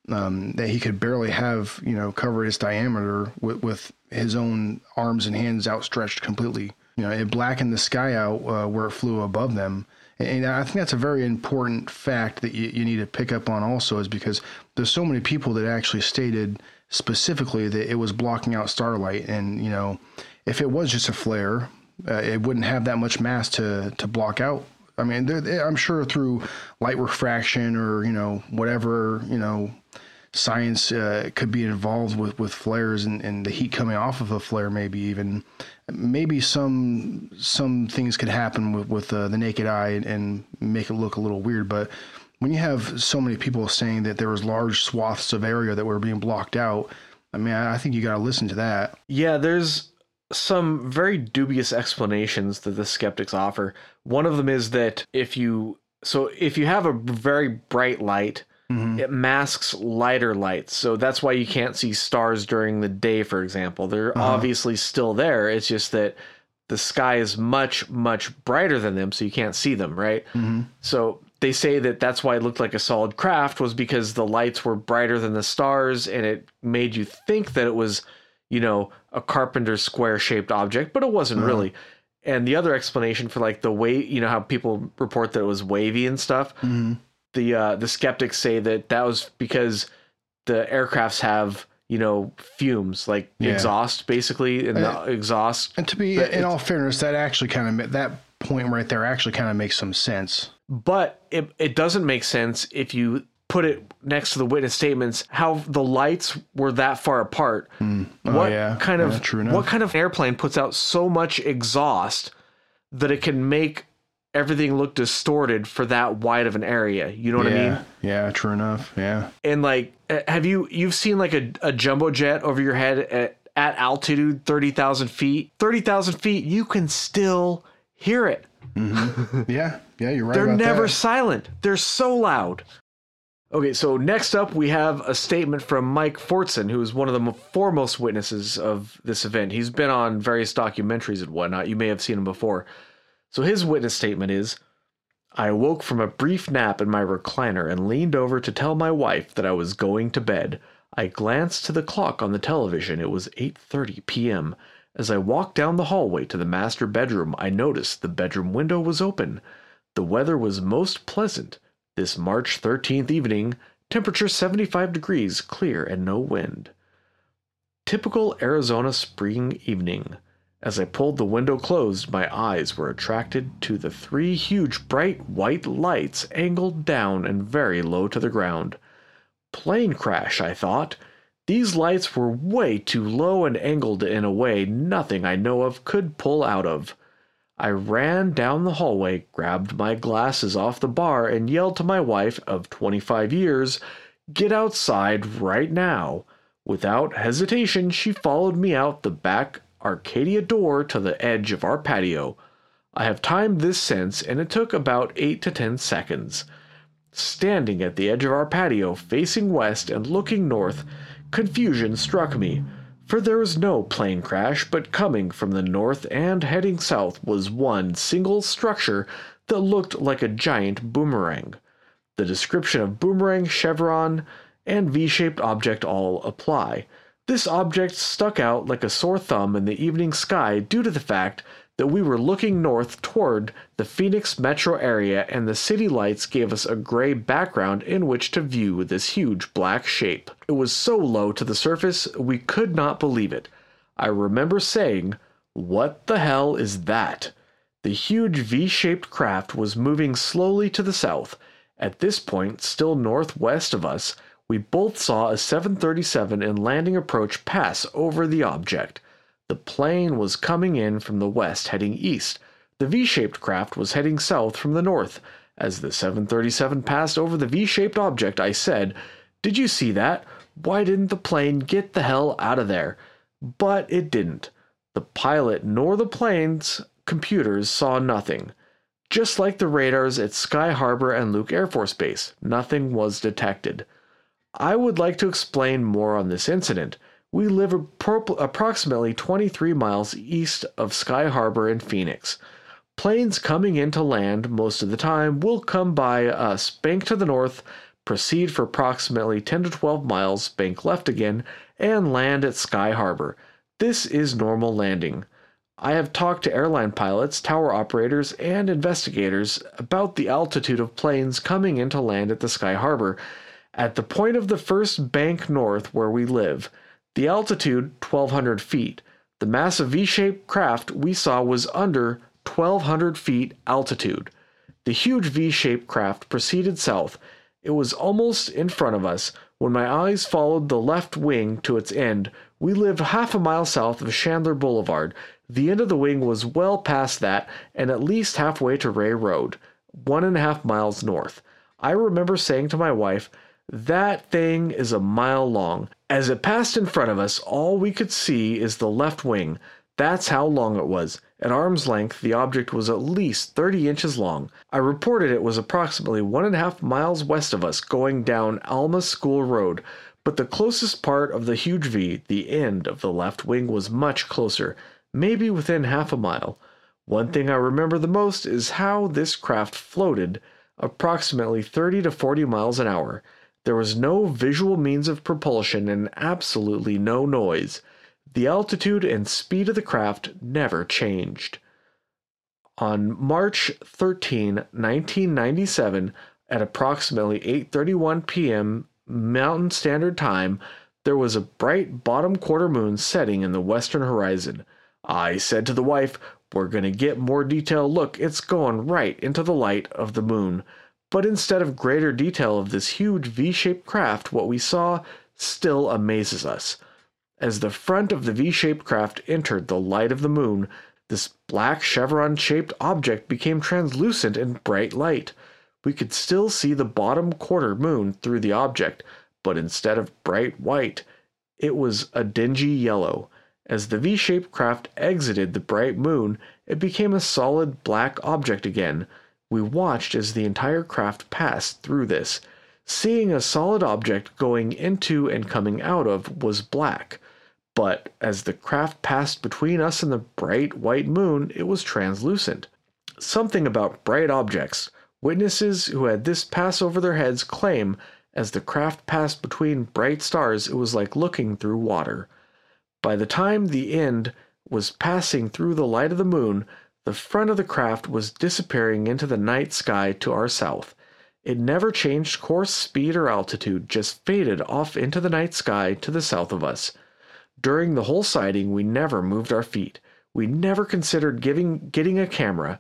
um, that he could barely have you know covered its diameter with, with his own arms and hands outstretched completely. You know, it blackened the sky out uh, where it flew above them. And I think that's a very important fact that you, you need to pick up on also is because there's so many people that actually stated specifically that it was blocking out starlight. And, you know, if it was just a flare, uh, it wouldn't have that much mass to, to block out. I mean, I'm sure through light refraction or, you know, whatever, you know, science uh, could be involved with, with flares and, and the heat coming off of a flare, maybe even maybe some some things could happen with, with uh, the naked eye and, and, make it look a little weird. But when you have so many people saying that there was large swaths of area that were being blocked out, I mean, I, I think you got to listen to that. Yeah, there's some very dubious explanations that the skeptics offer. One of them is that if you so if you have a very bright light Mm-hmm. It masks lighter lights. So that's why you can't see stars during the day, for example. They're uh-huh. obviously still there. It's just that the sky is much, much brighter than them, so you can't see them, right? Mm-hmm. So they say that that's why it looked like a solid craft was because the lights were brighter than the stars and it made you think that it was, you know, a carpenter's square shaped object, but it wasn't uh-huh. really. And the other explanation for like the way, you know, how people report that it was wavy and stuff. Mm-hmm the uh, the skeptics say that that was because the aircrafts have you know fumes like yeah. exhaust basically and the exhaust and to be in all fairness that actually kind of that point right there actually kind of makes some sense but it, it doesn't make sense if you put it next to the witness statements how the lights were that far apart mm. oh, what yeah. kind yeah, of what kind of airplane puts out so much exhaust that it can make everything look distorted for that wide of an area. You know what yeah, I mean? Yeah, true enough. Yeah. And like, uh, have you you've seen like a, a jumbo jet over your head at, at altitude thirty thousand feet? Thirty thousand feet, you can still hear it. Mm-hmm. Yeah, yeah, you're right. They're never that. silent. They're so loud. Okay, so next up we have a statement from Mike Fortson, who is one of the foremost witnesses of this event. He's been on various documentaries and whatnot. You may have seen him before. So his witness statement is I awoke from a brief nap in my recliner and leaned over to tell my wife that I was going to bed. I glanced to the clock on the television. It was 8:30 p.m. As I walked down the hallway to the master bedroom, I noticed the bedroom window was open. The weather was most pleasant this March 13th evening, temperature 75 degrees, clear and no wind. Typical Arizona spring evening. As I pulled the window closed, my eyes were attracted to the three huge bright white lights angled down and very low to the ground. Plane crash, I thought. These lights were way too low and angled in a way nothing I know of could pull out of. I ran down the hallway, grabbed my glasses off the bar, and yelled to my wife of 25 years, Get outside right now. Without hesitation, she followed me out the back Arcadia door to the edge of our patio. I have timed this since, and it took about 8 to 10 seconds. Standing at the edge of our patio, facing west and looking north, confusion struck me, for there was no plane crash, but coming from the north and heading south was one single structure that looked like a giant boomerang. The description of boomerang, chevron, and V shaped object all apply. This object stuck out like a sore thumb in the evening sky due to the fact that we were looking north toward the Phoenix metro area and the city lights gave us a gray background in which to view this huge black shape. It was so low to the surface we could not believe it. I remember saying, What the hell is that? The huge V shaped craft was moving slowly to the south. At this point, still northwest of us, we both saw a 737 in landing approach pass over the object. The plane was coming in from the west heading east. The V shaped craft was heading south from the north. As the 737 passed over the V shaped object, I said, Did you see that? Why didn't the plane get the hell out of there? But it didn't. The pilot nor the plane's computers saw nothing. Just like the radars at Sky Harbor and Luke Air Force Base, nothing was detected. I would like to explain more on this incident. We live approximately 23 miles east of Sky Harbor in Phoenix. Planes coming in to land most of the time will come by us, bank to the north, proceed for approximately 10 to 12 miles, bank left again, and land at Sky Harbor. This is normal landing. I have talked to airline pilots, tower operators, and investigators about the altitude of planes coming in to land at the Sky Harbor. At the point of the first bank north where we live, the altitude 1200 feet. The massive V-shaped craft we saw was under 1200 feet altitude. The huge V-shaped craft proceeded south. It was almost in front of us. When my eyes followed the left wing to its end, we lived half a mile south of Chandler Boulevard. The end of the wing was well past that and at least halfway to Ray Road, one and a half miles north. I remember saying to my wife, That thing is a mile long. As it passed in front of us, all we could see is the left wing. That's how long it was. At arm's length, the object was at least 30 inches long. I reported it was approximately one and a half miles west of us going down Alma School Road, but the closest part of the huge V, the end of the left wing, was much closer maybe within half a mile. One thing I remember the most is how this craft floated approximately 30 to 40 miles an hour. There was no visual means of propulsion and absolutely no noise. The altitude and speed of the craft never changed. On March 13, 1997, at approximately 8:31 p.m. Mountain Standard Time, there was a bright bottom quarter moon setting in the western horizon. I said to the wife, We're going to get more detailed look. It's going right into the light of the moon. But instead of greater detail of this huge V shaped craft, what we saw still amazes us. As the front of the V shaped craft entered the light of the moon, this black chevron shaped object became translucent in bright light. We could still see the bottom quarter moon through the object, but instead of bright white, it was a dingy yellow. As the V shaped craft exited the bright moon, it became a solid black object again. We watched as the entire craft passed through this. Seeing a solid object going into and coming out of was black, but as the craft passed between us and the bright white moon, it was translucent. Something about bright objects. Witnesses who had this pass over their heads claim as the craft passed between bright stars, it was like looking through water. By the time the end was passing through the light of the moon, the front of the craft was disappearing into the night sky to our south. It never changed course, speed, or altitude, just faded off into the night sky to the south of us. During the whole sighting, we never moved our feet. We never considered giving, getting a camera.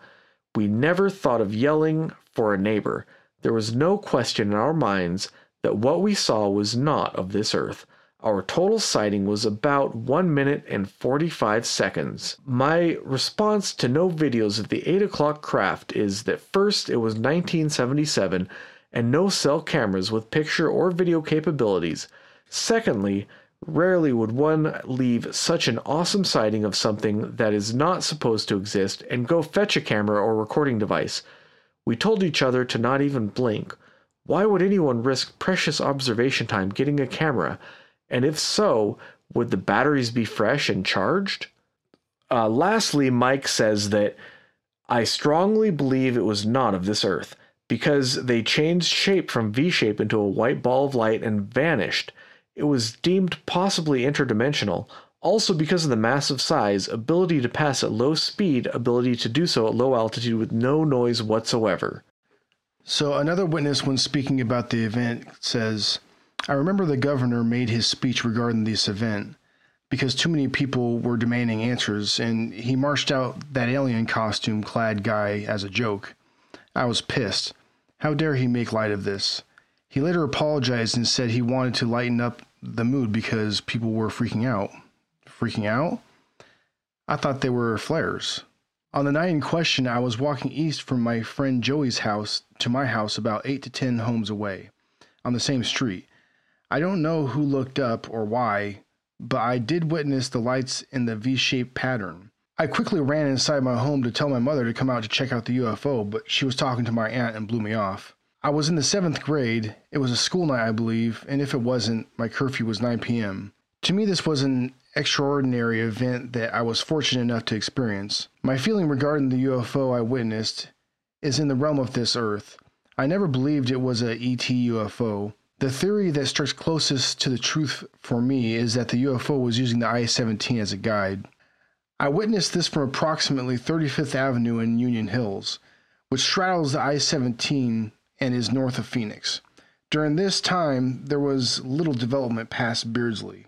We never thought of yelling for a neighbor. There was no question in our minds that what we saw was not of this earth. Our total sighting was about 1 minute and 45 seconds. My response to no videos of the 8 o'clock craft is that first it was 1977 and no cell cameras with picture or video capabilities. Secondly, rarely would one leave such an awesome sighting of something that is not supposed to exist and go fetch a camera or recording device. We told each other to not even blink. Why would anyone risk precious observation time getting a camera? And if so, would the batteries be fresh and charged? Uh, lastly, Mike says that I strongly believe it was not of this earth because they changed shape from V shape into a white ball of light and vanished. It was deemed possibly interdimensional, also because of the massive size, ability to pass at low speed, ability to do so at low altitude with no noise whatsoever. So, another witness, when speaking about the event, says, I remember the governor made his speech regarding this event because too many people were demanding answers, and he marched out that alien costume clad guy as a joke. I was pissed. How dare he make light of this? He later apologized and said he wanted to lighten up the mood because people were freaking out. Freaking out? I thought they were flares. On the night in question, I was walking east from my friend Joey's house to my house about 8 to 10 homes away, on the same street. I don't know who looked up or why, but I did witness the lights in the V shaped pattern. I quickly ran inside my home to tell my mother to come out to check out the UFO, but she was talking to my aunt and blew me off. I was in the seventh grade. It was a school night, I believe, and if it wasn't, my curfew was 9 p.m. To me, this was an extraordinary event that I was fortunate enough to experience. My feeling regarding the UFO I witnessed is in the realm of this earth. I never believed it was a ET UFO. The theory that strikes closest to the truth for me is that the UFO was using the I 17 as a guide. I witnessed this from approximately 35th Avenue in Union Hills, which straddles the I 17 and is north of Phoenix. During this time, there was little development past Beardsley.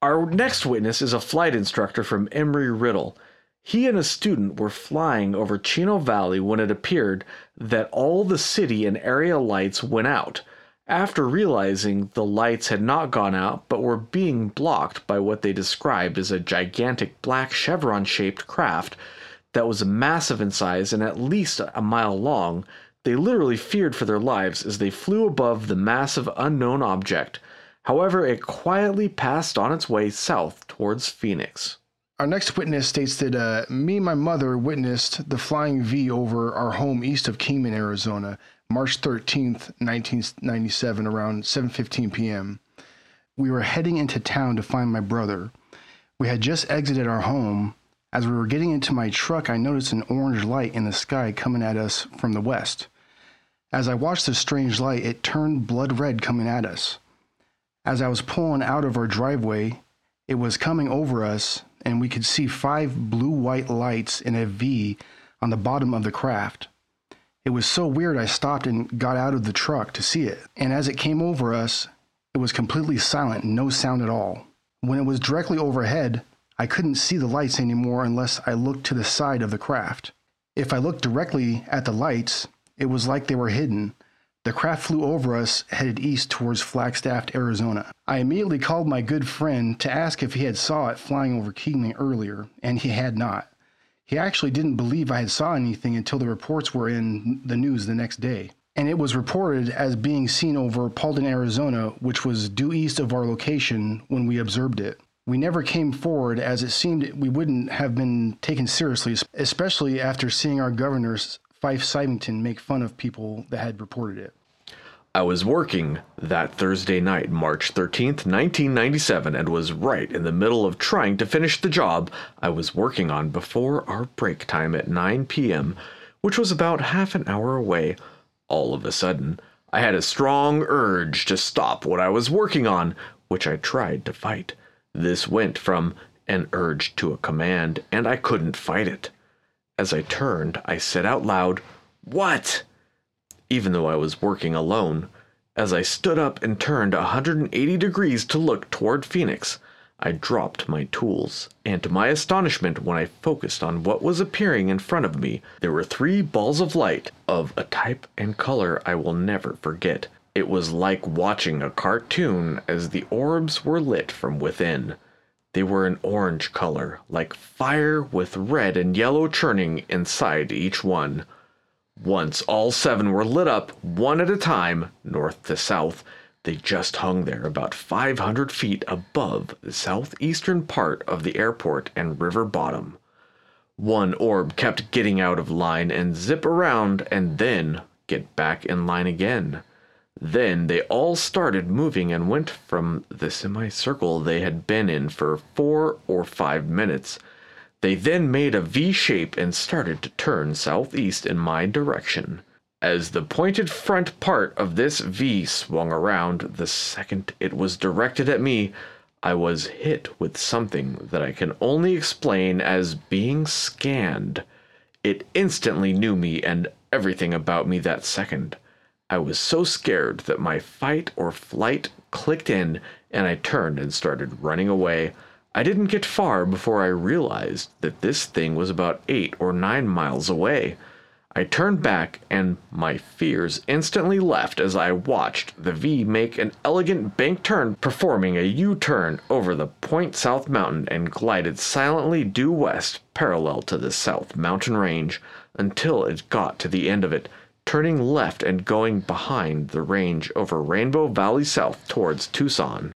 Our next witness is a flight instructor from Embry Riddle. He and a student were flying over Chino Valley when it appeared that all the city and area lights went out. After realizing the lights had not gone out but were being blocked by what they described as a gigantic black chevron shaped craft that was massive in size and at least a mile long, they literally feared for their lives as they flew above the massive unknown object. However, it quietly passed on its way south towards Phoenix. Our next witness states that uh, me and my mother witnessed the flying V over our home east of Kingman, Arizona, March 13th, 1997, around 7:15 p.m. We were heading into town to find my brother. We had just exited our home. As we were getting into my truck, I noticed an orange light in the sky coming at us from the west. As I watched the strange light, it turned blood red coming at us. As I was pulling out of our driveway, it was coming over us, and we could see five blue white lights in a V on the bottom of the craft. It was so weird, I stopped and got out of the truck to see it. And as it came over us, it was completely silent, no sound at all. When it was directly overhead, I couldn't see the lights anymore unless I looked to the side of the craft. If I looked directly at the lights, it was like they were hidden, the craft flew over us, headed east towards Flagstaff, Arizona. I immediately called my good friend to ask if he had saw it flying over Kingman earlier, and he had not. He actually didn't believe I had saw anything until the reports were in the news the next day. And it was reported as being seen over Paulden, Arizona, which was due east of our location when we observed it. We never came forward as it seemed we wouldn't have been taken seriously, especially after seeing our governor's Fife Symington make fun of people that had reported it. I was working that Thursday night, March 13th, 1997, and was right in the middle of trying to finish the job I was working on before our break time at 9 p.m., which was about half an hour away. All of a sudden, I had a strong urge to stop what I was working on, which I tried to fight. This went from an urge to a command, and I couldn't fight it. As I turned, I said out loud, What? Even though I was working alone. As I stood up and turned 180 degrees to look toward Phoenix, I dropped my tools, and to my astonishment, when I focused on what was appearing in front of me, there were three balls of light of a type and color I will never forget. It was like watching a cartoon as the orbs were lit from within. They were an orange color, like fire with red and yellow churning inside each one. Once all seven were lit up, one at a time, north to south, they just hung there about 500 feet above the southeastern part of the airport and river bottom. One orb kept getting out of line and zip around and then get back in line again. Then they all started moving and went from the semicircle they had been in for four or five minutes. They then made a V shape and started to turn southeast in my direction. As the pointed front part of this V swung around the second it was directed at me, I was hit with something that I can only explain as being scanned. It instantly knew me and everything about me that second. I was so scared that my fight or flight clicked in and I turned and started running away. I didn't get far before I realized that this thing was about eight or nine miles away. I turned back and my fears instantly left as I watched the V make an elegant bank turn, performing a U turn over the Point South Mountain and glided silently due west parallel to the South Mountain Range until it got to the end of it turning left and going behind the range over Rainbow Valley South towards Tucson.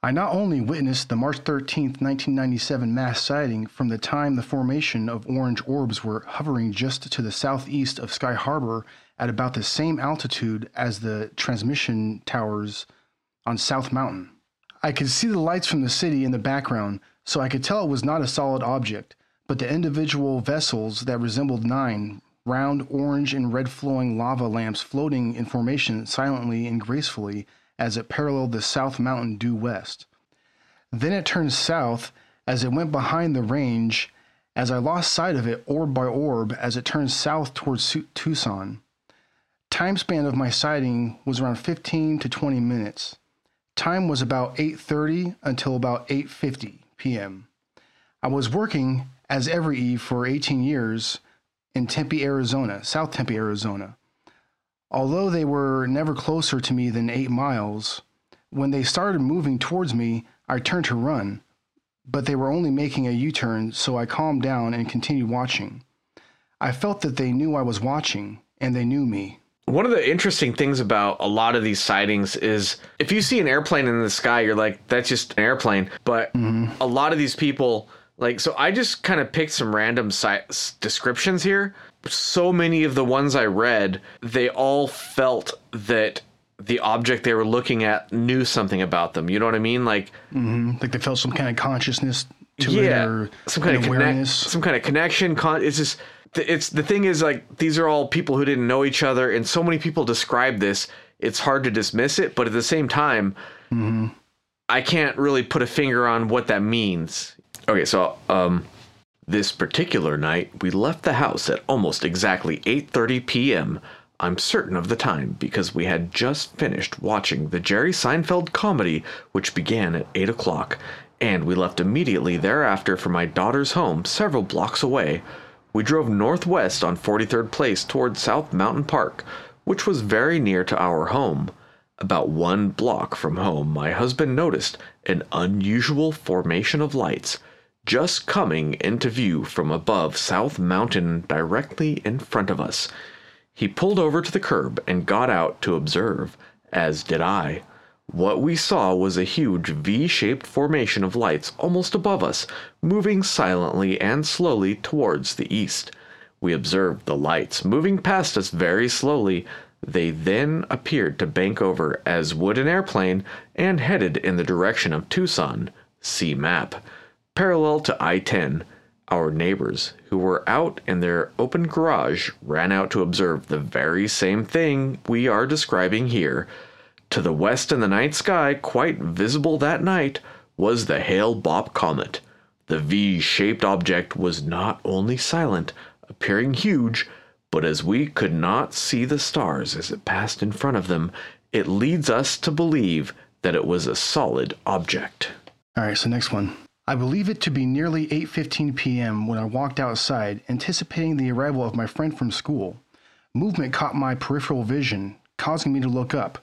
I not only witnessed the March 13, 1997 mass sighting from the time the formation of orange orbs were hovering just to the southeast of Sky Harbor at about the same altitude as the transmission towers on South Mountain. I could see the lights from the city in the background, so I could tell it was not a solid object, but the individual vessels that resembled nine round orange and red flowing lava lamps floating in formation silently and gracefully as it paralleled the South Mountain due west. Then it turned south as it went behind the range as I lost sight of it orb by orb as it turned south towards Tucson. Time span of my sighting was around 15 to 20 minutes. Time was about 8:30 until about 8:50 p.m. I was working as every eve for 18 years in Tempe, Arizona, South Tempe, Arizona. Although they were never closer to me than 8 miles, when they started moving towards me, I turned to run, but they were only making a U-turn, so I calmed down and continued watching. I felt that they knew I was watching and they knew me. One of the interesting things about a lot of these sightings is if you see an airplane in the sky, you're like, that's just an airplane. But mm-hmm. a lot of these people, like, so I just kind of picked some random si- descriptions here. So many of the ones I read, they all felt that the object they were looking at knew something about them. You know what I mean? Like, mm-hmm. like they felt some kind of consciousness to yeah, it, or some kind of awareness, some kind of connection. Con- it's just it's the thing is like these are all people who didn't know each other, and so many people describe this. It's hard to dismiss it, but at the same time, mm-hmm. I can't really put a finger on what that means. Okay, so um, this particular night, we left the house at almost exactly 8:30 p.m. I'm certain of the time because we had just finished watching the Jerry Seinfeld comedy, which began at 8 o'clock, and we left immediately thereafter for my daughter's home several blocks away we drove northwest on 43rd Place toward South Mountain Park, which was very near to our home. About one block from home, my husband noticed an unusual formation of lights just coming into view from above South Mountain directly in front of us. He pulled over to the curb and got out to observe, as did I. What we saw was a huge V shaped formation of lights almost above us, moving silently and slowly towards the east. We observed the lights moving past us very slowly. They then appeared to bank over as would an airplane and headed in the direction of Tucson. See map. Parallel to I 10. Our neighbors, who were out in their open garage, ran out to observe the very same thing we are describing here. To the west in the night sky, quite visible that night, was the Hale Bopp comet. The V shaped object was not only silent, appearing huge, but as we could not see the stars as it passed in front of them, it leads us to believe that it was a solid object. All right, so next one. I believe it to be nearly 8:15 p.m. when I walked outside, anticipating the arrival of my friend from school. Movement caught my peripheral vision, causing me to look up.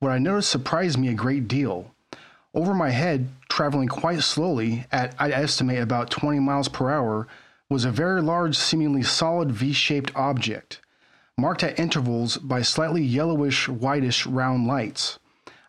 What I noticed surprised me a great deal. Over my head, traveling quite slowly at I estimate about 20 miles per hour, was a very large, seemingly solid V shaped object, marked at intervals by slightly yellowish, whitish round lights.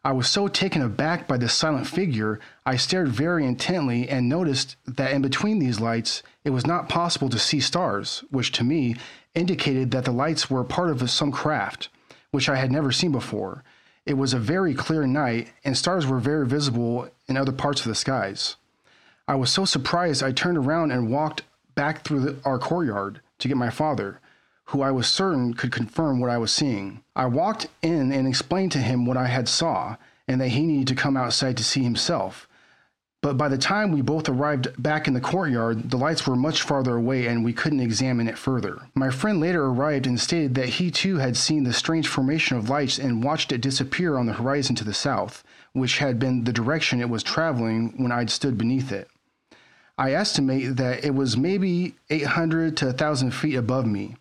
I was so taken aback by this silent figure, I stared very intently and noticed that in between these lights, it was not possible to see stars, which to me indicated that the lights were part of some craft, which I had never seen before. It was a very clear night, and stars were very visible in other parts of the skies. I was so surprised I turned around and walked back through the, our courtyard to get my father, who I was certain could confirm what I was seeing. I walked in and explained to him what I had saw and that he needed to come outside to see himself. But by the time we both arrived back in the courtyard, the lights were much farther away and we couldn't examine it further. My friend later arrived and stated that he too had seen the strange formation of lights and watched it disappear on the horizon to the south, which had been the direction it was traveling when I'd stood beneath it. I estimate that it was maybe 800 to 1,000 feet above me,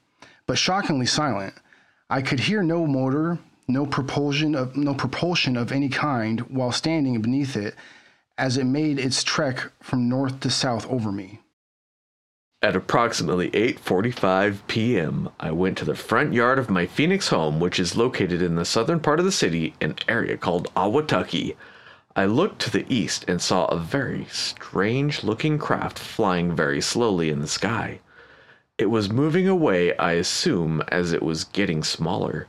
but shockingly silent. I could hear no motor, no propulsion of no propulsion of any kind while standing beneath it as it made its trek from north to south over me. At approximately 8:45 p.m., I went to the front yard of my Phoenix home, which is located in the southern part of the city, an area called Ahwatukee. I looked to the east and saw a very strange-looking craft flying very slowly in the sky. It was moving away, I assume, as it was getting smaller.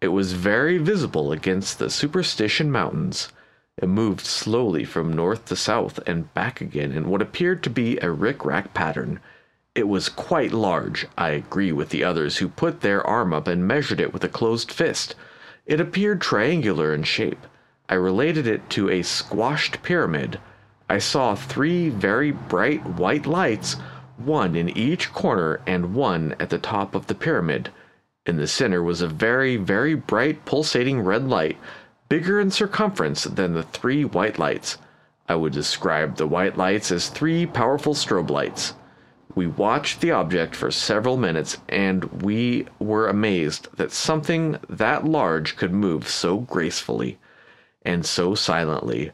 It was very visible against the Superstition Mountains. It moved slowly from north to south and back again in what appeared to be a rick-rack pattern. It was quite large. I agree with the others who put their arm up and measured it with a closed fist. It appeared triangular in shape. I related it to a squashed pyramid. I saw three very bright white lights, one in each corner and one at the top of the pyramid. In the center was a very, very bright pulsating red light, bigger in circumference than the three white lights. I would describe the white lights as three powerful strobe lights. We watched the object for several minutes and we were amazed that something that large could move so gracefully and so silently.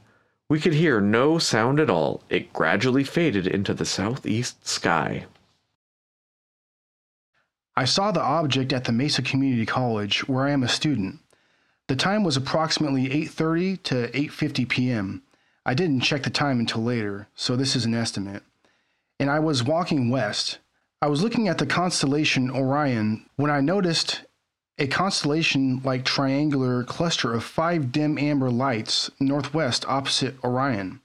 We could hear no sound at all. It gradually faded into the southeast sky. I saw the object at the Mesa Community College where I am a student. The time was approximately 8:30 to 8:50 p.m. I didn't check the time until later, so this is an estimate. And I was walking west. I was looking at the constellation Orion when I noticed a constellation like triangular cluster of five dim amber lights northwest opposite Orion.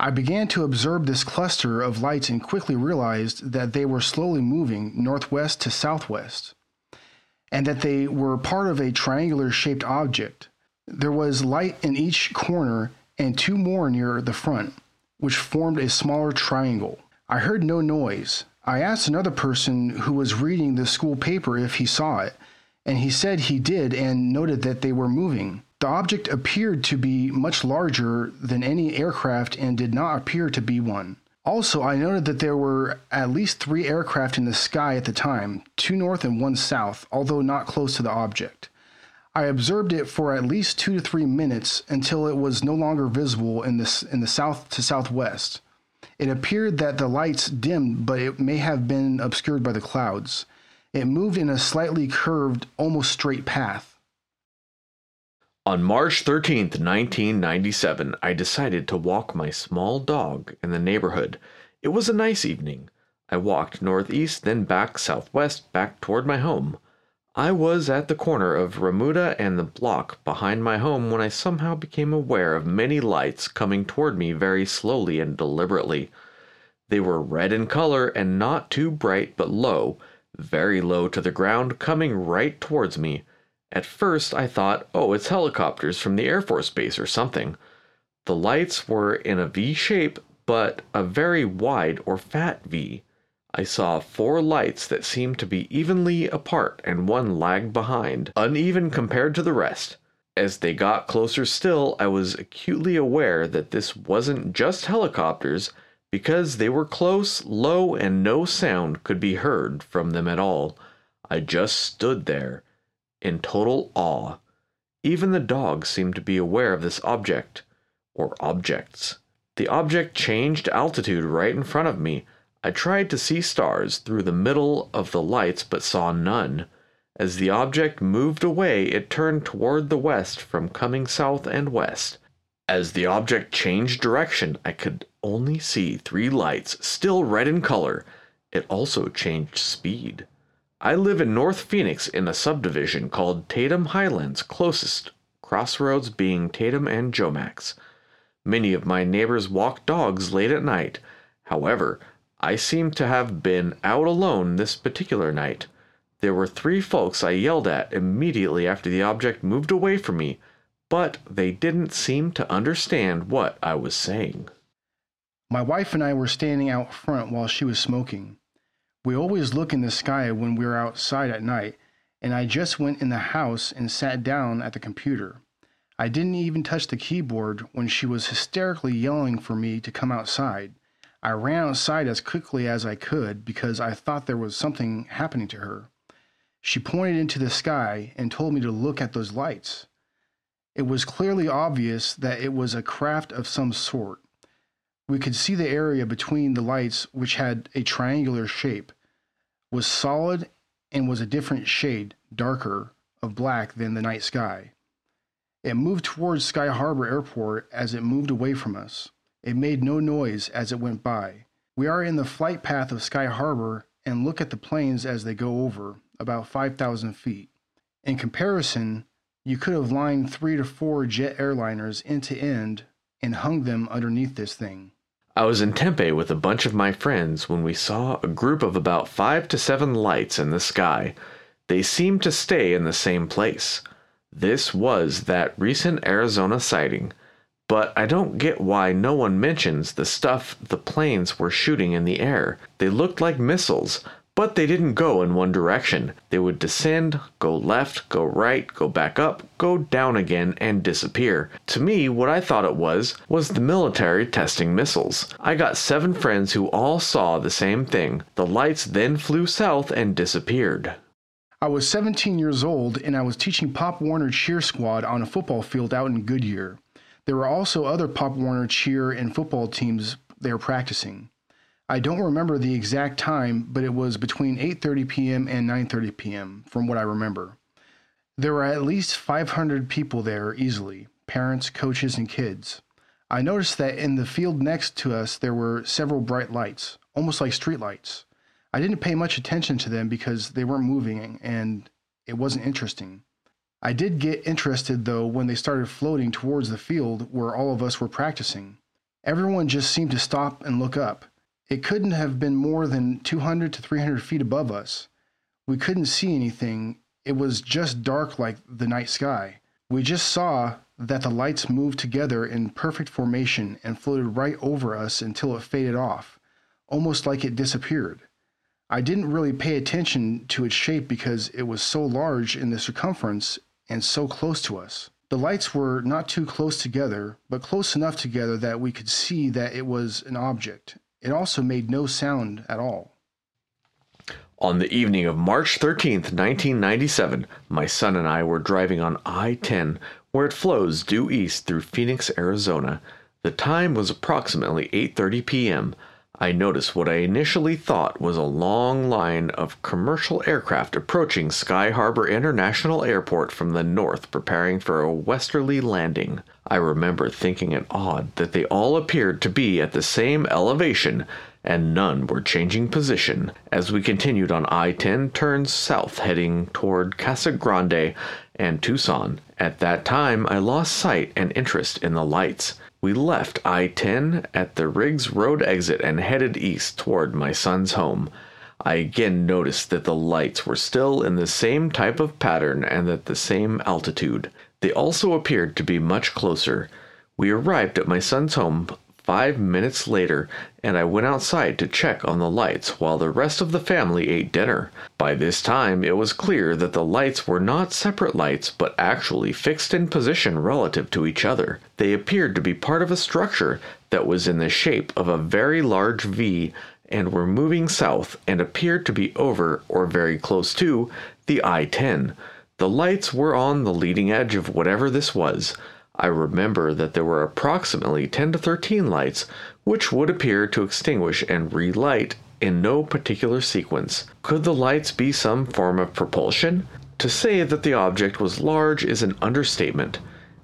I began to observe this cluster of lights and quickly realized that they were slowly moving northwest to southwest, and that they were part of a triangular shaped object. There was light in each corner and two more near the front, which formed a smaller triangle. I heard no noise. I asked another person who was reading the school paper if he saw it, and he said he did and noted that they were moving. The object appeared to be much larger than any aircraft and did not appear to be one. Also, I noted that there were at least three aircraft in the sky at the time, two north and one south, although not close to the object. I observed it for at least two to three minutes until it was no longer visible in the, in the south to southwest. It appeared that the lights dimmed, but it may have been obscured by the clouds. It moved in a slightly curved, almost straight path. On March 13th, 1997, I decided to walk my small dog in the neighborhood. It was a nice evening. I walked northeast, then back southwest, back toward my home. I was at the corner of Remuda and the block behind my home when I somehow became aware of many lights coming toward me very slowly and deliberately. They were red in color and not too bright but low, very low to the ground, coming right towards me. At first I thought, oh, it's helicopters from the Air Force Base or something. The lights were in a V shape, but a very wide or fat V. I saw four lights that seemed to be evenly apart and one lagged behind, uneven compared to the rest. As they got closer still, I was acutely aware that this wasn't just helicopters because they were close, low, and no sound could be heard from them at all. I just stood there in total awe. Even the dog seemed to be aware of this object, or objects. The object changed altitude right in front of me. I tried to see stars through the middle of the lights but saw none. As the object moved away, it turned toward the west from coming south and west. As the object changed direction, I could only see three lights, still red in color. It also changed speed. I live in North Phoenix in a subdivision called Tatum Highlands, closest crossroads being Tatum and Jomax. Many of my neighbors walk dogs late at night. However, I seem to have been out alone this particular night. There were three folks I yelled at immediately after the object moved away from me, but they didn't seem to understand what I was saying. My wife and I were standing out front while she was smoking. We always look in the sky when we're outside at night, and I just went in the house and sat down at the computer. I didn't even touch the keyboard when she was hysterically yelling for me to come outside. I ran outside as quickly as I could because I thought there was something happening to her. She pointed into the sky and told me to look at those lights. It was clearly obvious that it was a craft of some sort. We could see the area between the lights, which had a triangular shape was solid and was a different shade, darker, of black than the night sky. It moved towards Sky Harbor Airport as it moved away from us. It made no noise as it went by. We are in the flight path of Sky Harbor and look at the planes as they go over, about 5,000 feet. In comparison, You could have lined three to four jet airliners end to end and hung them underneath this thing. I was in Tempe with a bunch of my friends when we saw a group of about five to seven lights in the sky. They seemed to stay in the same place. This was that recent Arizona sighting. But I don't get why no one mentions the stuff the planes were shooting in the air. They looked like missiles, but they didn't go in one direction. They would descend, go left, go right, go back up, go down again, and disappear. To me, what I thought it was, was the military testing missiles. I got seven friends who all saw the same thing. The lights then flew south and disappeared. I was 17 years old and I was teaching Pop Warner cheer squad on a football field out in Goodyear. There were also other Pop Warner cheer and football teams there practicing. I don't remember the exact time, but it was between 8:30 p.m. and 9:30 p.m. from what I remember. There were at least 500 people there easily, parents, coaches, and kids. I noticed that in the field next to us there were several bright lights, almost like street lights. I didn't pay much attention to them because they weren't moving and it wasn't interesting. I did get interested though when they started floating towards the field where all of us were practicing. Everyone just seemed to stop and look up. It couldn't have been more than 200 to 300 feet above us. We couldn't see anything. It was just dark like the night sky. We just saw that the lights moved together in perfect formation and floated right over us until it faded off, almost like it disappeared. I didn't really pay attention to its shape because it was so large in the circumference and so close to us. The lights were not too close together, but close enough together that we could see that it was an object it also made no sound at all. On the evening of March 13th, 1997, my son and I were driving on I 10, where it flows due east through Phoenix, Arizona. The time was approximately 8:30 p.m. I noticed what I initially thought was a long line of commercial aircraft approaching Sky Harbor International Airport from the north, preparing for a westerly landing. I remember thinking it odd that they all appeared to be at the same elevation and none were changing position as we continued on I 10 turns south heading toward Casa Grande and Tucson. At that time, I lost sight and interest in the lights. We left I 10 at the Riggs Road exit and headed east toward my son's home. I again noticed that the lights were still in the same type of pattern and at the same altitude. They also appeared to be much closer. We arrived at my son's home five minutes later, and I went outside to check on the lights while the rest of the family ate dinner. By this time, it was clear that the lights were not separate lights, but actually fixed in position relative to each other. They appeared to be part of a structure that was in the shape of a very large V and were moving south and appeared to be over or very close to the I 10. The lights were on the leading edge of whatever this was. I remember that there were approximately 10 to 13 lights, which would appear to extinguish and relight in no particular sequence. Could the lights be some form of propulsion? To say that the object was large is an understatement.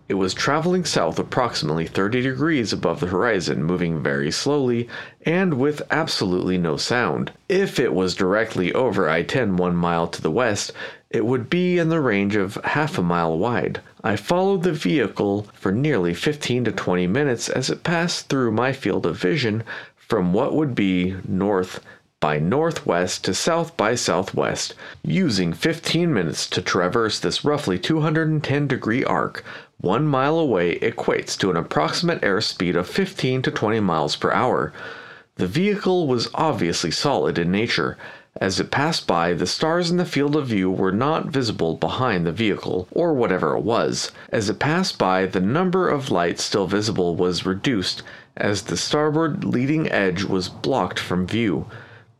It was traveling south approximately 30 degrees above the horizon, moving very slowly and with absolutely no sound. If it was directly over I 10 one mile to the west, it would be in the range of half a mile wide. I followed the vehicle for nearly 15 to 20 minutes as it passed through my field of vision from what would be north by northwest to south by southwest, using 15 minutes to traverse this roughly 210 degree arc. One mile away equates to an approximate airspeed of 15 to 20 miles per hour. The vehicle was obviously solid in nature, as it passed by, the stars in the field of view were not visible behind the vehicle, or whatever it was. As it passed by, the number of lights still visible was reduced as the starboard leading edge was blocked from view.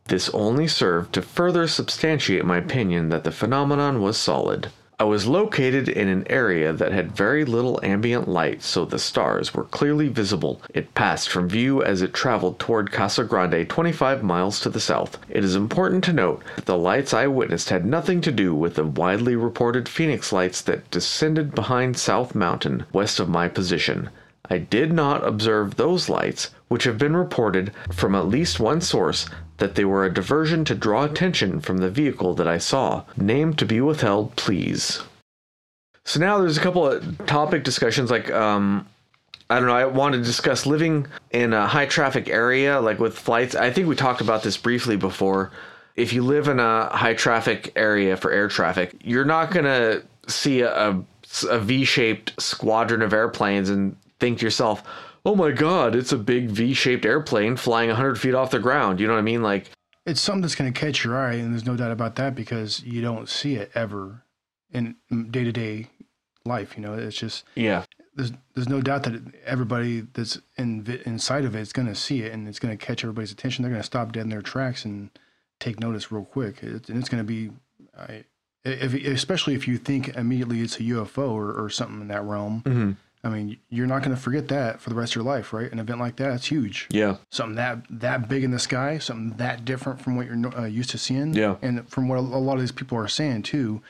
This only served to further substantiate my opinion that the phenomenon was solid. I was located in an area that had very little ambient light, so the stars were clearly visible. It passed from view as it traveled toward Casa Grande 25 miles to the south. It is important to note that the lights I witnessed had nothing to do with the widely reported Phoenix lights that descended behind South Mountain, west of my position. I did not observe those lights, which have been reported from at least one source that they were a diversion to draw attention from the vehicle that I saw. Name to be withheld, please. So now there's a couple of topic discussions like um I don't know, I want to discuss living in a high traffic area like with flights. I think we talked about this briefly before. If you live in a high traffic area for air traffic, you're not going to see a, a V-shaped squadron of airplanes and think to yourself, "Oh my god, it's a big V-shaped airplane flying 100 feet off the ground." You know what I mean? Like It's something that's going to catch your eye, and there's no doubt about that because you don't see it ever in day to day life. You know, it's just yeah. there's there's no doubt that everybody that's in inside of it is going to see it, and it's going to catch everybody's attention. They're going to stop dead in their tracks and take notice real quick. It, and it's going to be, I, if, especially if you think immediately it's a UFO or, or something in that realm. hmm I mean, you're not going to forget that for the rest of your life, right? An event like that, it's huge. Yeah. Something that that big in the sky, something that different from what you're uh, used to seeing. Yeah. And from what a, lot of these people are saying too,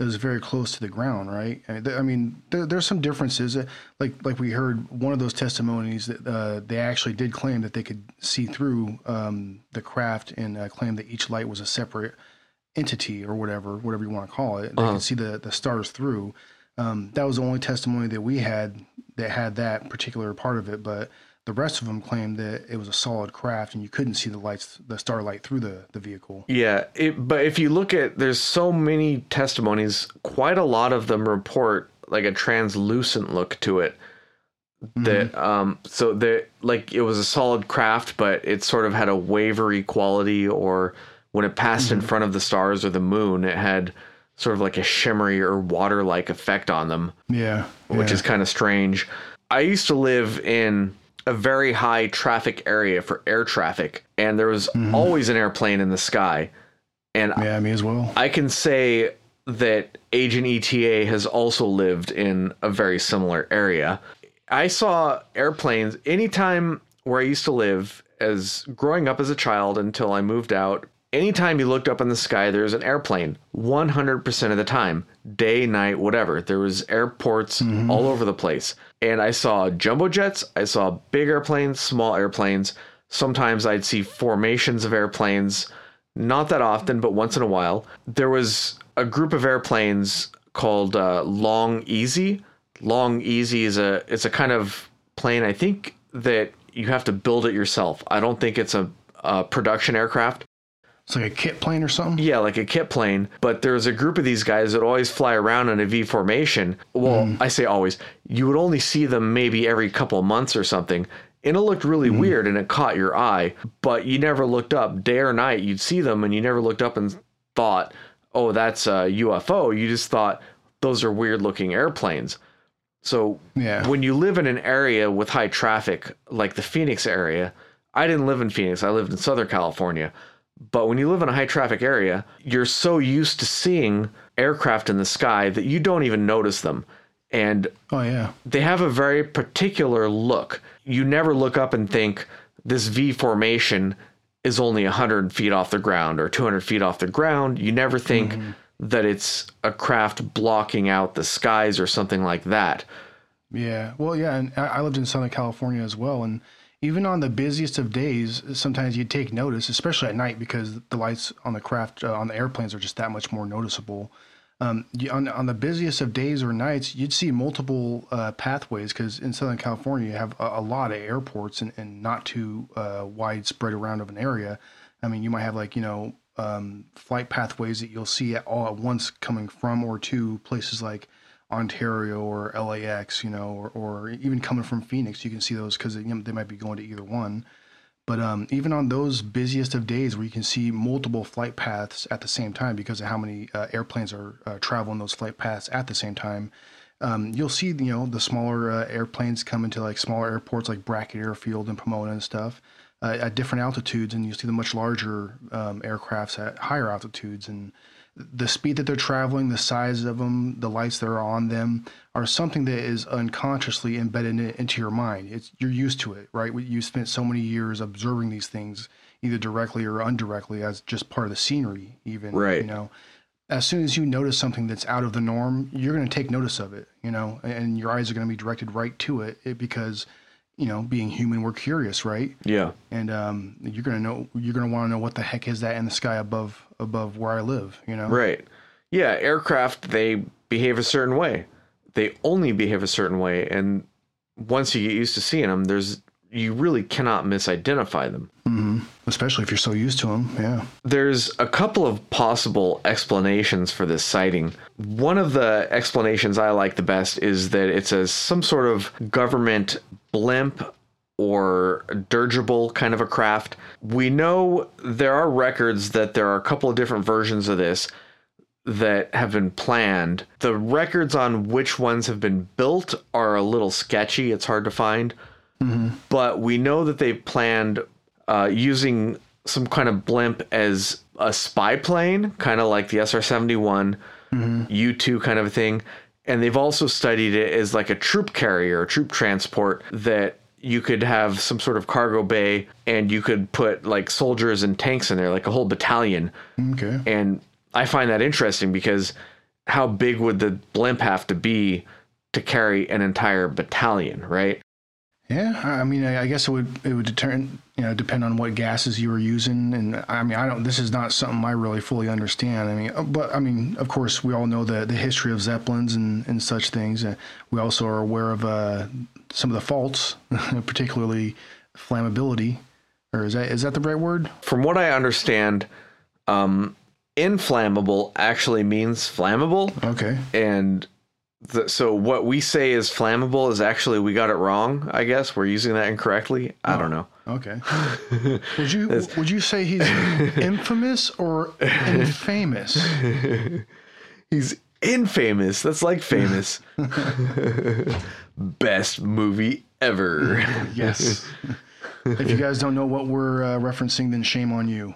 it was very close to the ground, right? I mean, th- I mean there, there's some differences. Uh, Like like we heard one of those testimonies that uh, they actually did claim that they could see through um, the craft and uh, claim that each light was a separate entity or whatever, whatever you want to call it. They Uh-huh. could see the the stars through. Um, that was the only testimony that we had that had that particular part of it, but the rest of them claimed that it was a solid craft and you couldn't see the lights, the starlight through the the vehicle. Yeah, it, but if you look at there's so many testimonies, quite a lot of them report like a translucent look to it. That um so that like it was a solid craft, but it sort of had a wavery quality or when it passed in front of the stars or the moon, it had sort of like a shimmery or water like effect on them Yeah, which yeah. is kind of strange. I used to live in a very high traffic area for air traffic, and there was mm-hmm. always an airplane in the sky. And yeah, me as well. I can say that Agent ETA has also lived in a very similar area. I saw airplanes anytime where I used to live as growing up as a child until I moved out. Anytime you looked up in the sky, there was an airplane 100% of the time, day, night, whatever. There was airports all over the place. And I saw jumbo jets, I saw big airplanes, small airplanes. Sometimes I'd see formations of airplanes not that often, but once in a while. There was a group of airplanes called uh, Long-EZ. Long Easy is a it's a kind of plane. I think that you have to build it yourself. I don't think it's a, a production aircraft. It's like a kit plane or something. Yeah, like a kit plane. But there's a group of these guys that always fly around in a V formation. Well, mm. I say always. You would only see them maybe every couple of months or something. And it looked really mm. weird and it caught your eye, but you never looked up day or night. You'd see them and you never looked up and thought, oh, that's a UFO. You just thought those are weird looking airplanes. So Yeah. when you live in an area with high traffic, like the Phoenix area, I didn't live in Phoenix, I lived in Southern California. But when you live in a high traffic area, you're so used to seeing aircraft in the sky that you don't even notice them. And Oh yeah. they have a very particular look. You never look up and think this V formation is only 100 feet off the ground or 200 feet off the ground. You never think mm-hmm. that it's a craft blocking out the skies or something like that. Yeah. Well, yeah, and I lived in Southern California as well, and even on the busiest of days, sometimes you take notice, especially at night, because the lights on the craft uh, on the airplanes are just that much more noticeable. Um, you, on on the busiest of days or nights, you'd see multiple uh, pathways because in Southern California you have a, a lot of airports and, and not too uh, widespread around of an area. I mean, you might have like you know um, flight pathways that you'll see at all at once coming from or to places like Ontario or LAX, you know, or, or even coming from Phoenix. You can see those because you know, they might be going to either one. But um, even on those busiest of days where you can see multiple flight paths at the same time because of how many uh, airplanes are uh, traveling those flight paths at the same time, um, you'll see you know the smaller uh, airplanes come into like smaller airports like Brackett Airfield and Pomona and stuff uh, at different altitudes, and you see the much larger um, aircrafts at higher altitudes and the speed that they're traveling, the size of them, the lights that are on them are something that is unconsciously embedded in, into your mind. It's you're used to it, right? You spent so many years observing these things, either directly or indirectly, as just part of the scenery. Even Right. you know, as soon as you notice something that's out of the norm, you're going to take notice of it. You know, and your eyes are going to be directed right to it, it because you know, being human, we're curious, right? Yeah. and um, you're gonna know you're gonna want to know what the heck is that in the sky above above where I live. You know, Right. Yeah, aircraft they behave a certain way. they only behave a certain way, and once you get used to seeing them, there's you really cannot misidentify them. Mm-hmm. Especially if you're so used to them. Yeah. There's a couple of possible explanations for this sighting. One of the explanations I like the best is that it's a some sort of government blimp or dirigible kind of a craft. We know there are records that there are a couple of different versions of this that have been planned. The records on which ones have been built are a little sketchy. It's hard to find. Mm-hmm. But we know that they've planned uh, using some kind of blimp as a spy plane, kind of like the SR 71, mm-hmm. U 2 kind of a thing. And they've also studied it as like a troop carrier, a troop transport that you could have some sort of cargo bay and you could put like soldiers and tanks in there, like a whole battalion. Okay. And I find that interesting because how big would the blimp have to be to carry an entire battalion, right? Yeah, I mean, I guess it would it would determine you know depend on what gases you were using, and I mean, I don't. This is not something I really fully understand. I mean, uh, but I mean, of course, we all know the the history of zeppelins and and such things. Uh, we also are aware of uh, some of the faults, particularly flammability, or is that is that the right word? From what I understand, um, inflammable actually means flammable. Okay, and the, so what we say is flammable is actually we got it wrong. I guess we're using that incorrectly. I don't know. Okay. would you would you say he's infamous or infamous? he's infamous. That's like famous. Best movie ever. yes. if you guys don't know what we're uh, referencing, then shame on you.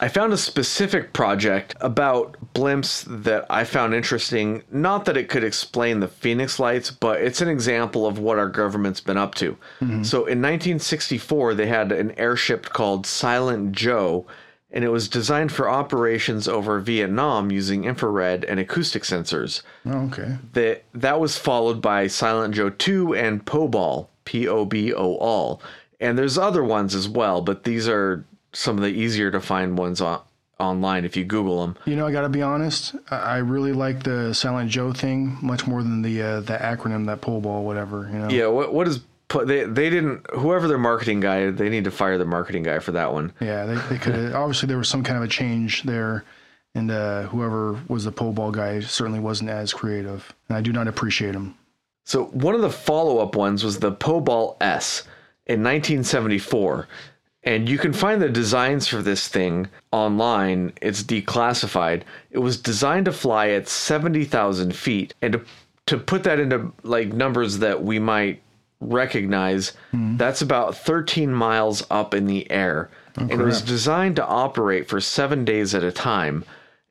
I found a specific project about blimps that I found interesting. Not that it could explain the Phoenix lights, but it's an example of what our government's been up to. Mm-hmm. So in 1964, they had an airship called Silent Joe, and it was designed for operations over Vietnam using infrared and acoustic sensors. Oh, okay. That that was followed by Silent Joe 2 and Pobal, P O B O All. And there's other ones as well, but these are some of the easier to find ones on online if you Google them. You know, I got to be honest. I really like the Silent Joe thing much more than the uh, the acronym that pole ball whatever. You know. Yeah. What what is they they didn't whoever their marketing guy they need to fire the marketing guy for that one. Yeah, they they could have obviously there was some kind of a change there, and uh, whoever was the pole ball guy certainly wasn't as creative, and I do not appreciate him. So one of the follow up ones was the Pobal S in 1974 and you can find the designs for this thing online. It's declassified. It was designed to fly at 70,000 feet. And to, to put that into like numbers that we might recognize, mm. that's about 13 miles up in the air. Oh, and it was designed to operate for seven days at a time.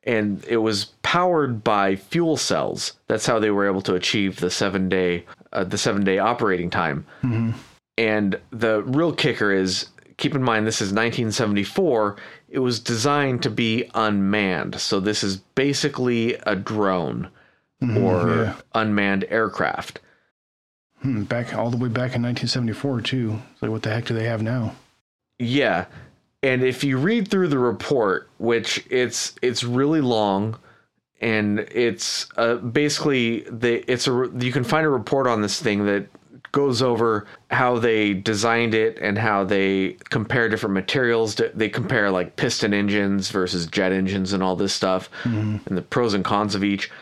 And it was powered by fuel cells. That's how they were able to achieve the seven day, uh, the seven day operating time. Mm-hmm. And the real kicker is keep in mind this is 1974 it was designed to be unmanned. So this is basically a drone mm, or yeah. unmanned aircraft. Hmm, back all the way back in 1974 too. So what the heck do they have now? Yeah. And if you read through the report which it's it's really long and it's uh, basically the it's a you can find a report on this thing that goes over how they designed it and how they compare different materials. They compare like piston engines versus jet engines and all this stuff mm-hmm. and the pros and cons of each.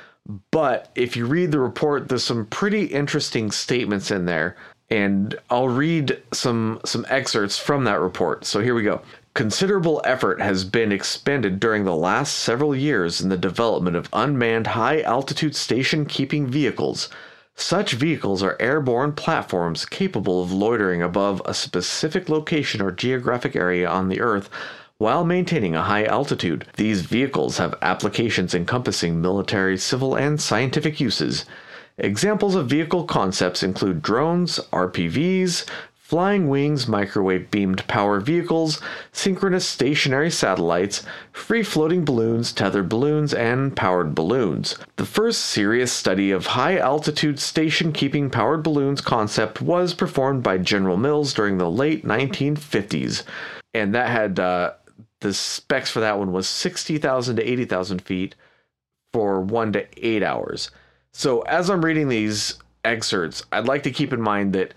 But if you read the report, there's some pretty interesting statements in there. And I'll read some some excerpts from that report. So here we go. Considerable effort has been expended during the last several years in the development of unmanned high altitude station keeping vehicles such vehicles are airborne platforms capable of loitering above a specific location or geographic area on the Earth while maintaining a high altitude. These vehicles have applications encompassing military, civil, and scientific uses. Examples of vehicle concepts include drones, RPVs, flying wings, microwave beamed power vehicles, synchronous stationary satellites, free floating balloons, tethered balloons, and powered balloons. The first serious study of high altitude station keeping powered balloons concept was performed by General Mills during the late 1950s, and that had uh, the specs for that one was 60,000 to 80,000 feet for one to eight hours. So as I'm reading these excerpts, I'd like to keep in mind that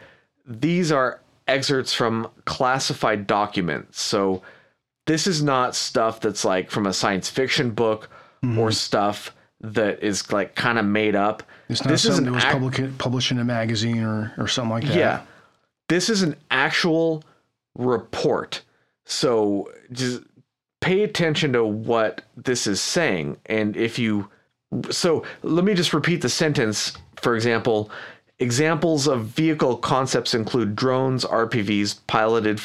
these are excerpts from classified documents. So this is not stuff that's like from a science fiction book mm-hmm. or stuff that is like kind of made up. It's not this is something that was ac- public, published in a magazine or, or something like that. yeah. This is an actual report. So just pay attention to what this is saying. And if you, so let me just repeat the sentence. For example, examples of vehicle concepts include drones, RPVs, piloted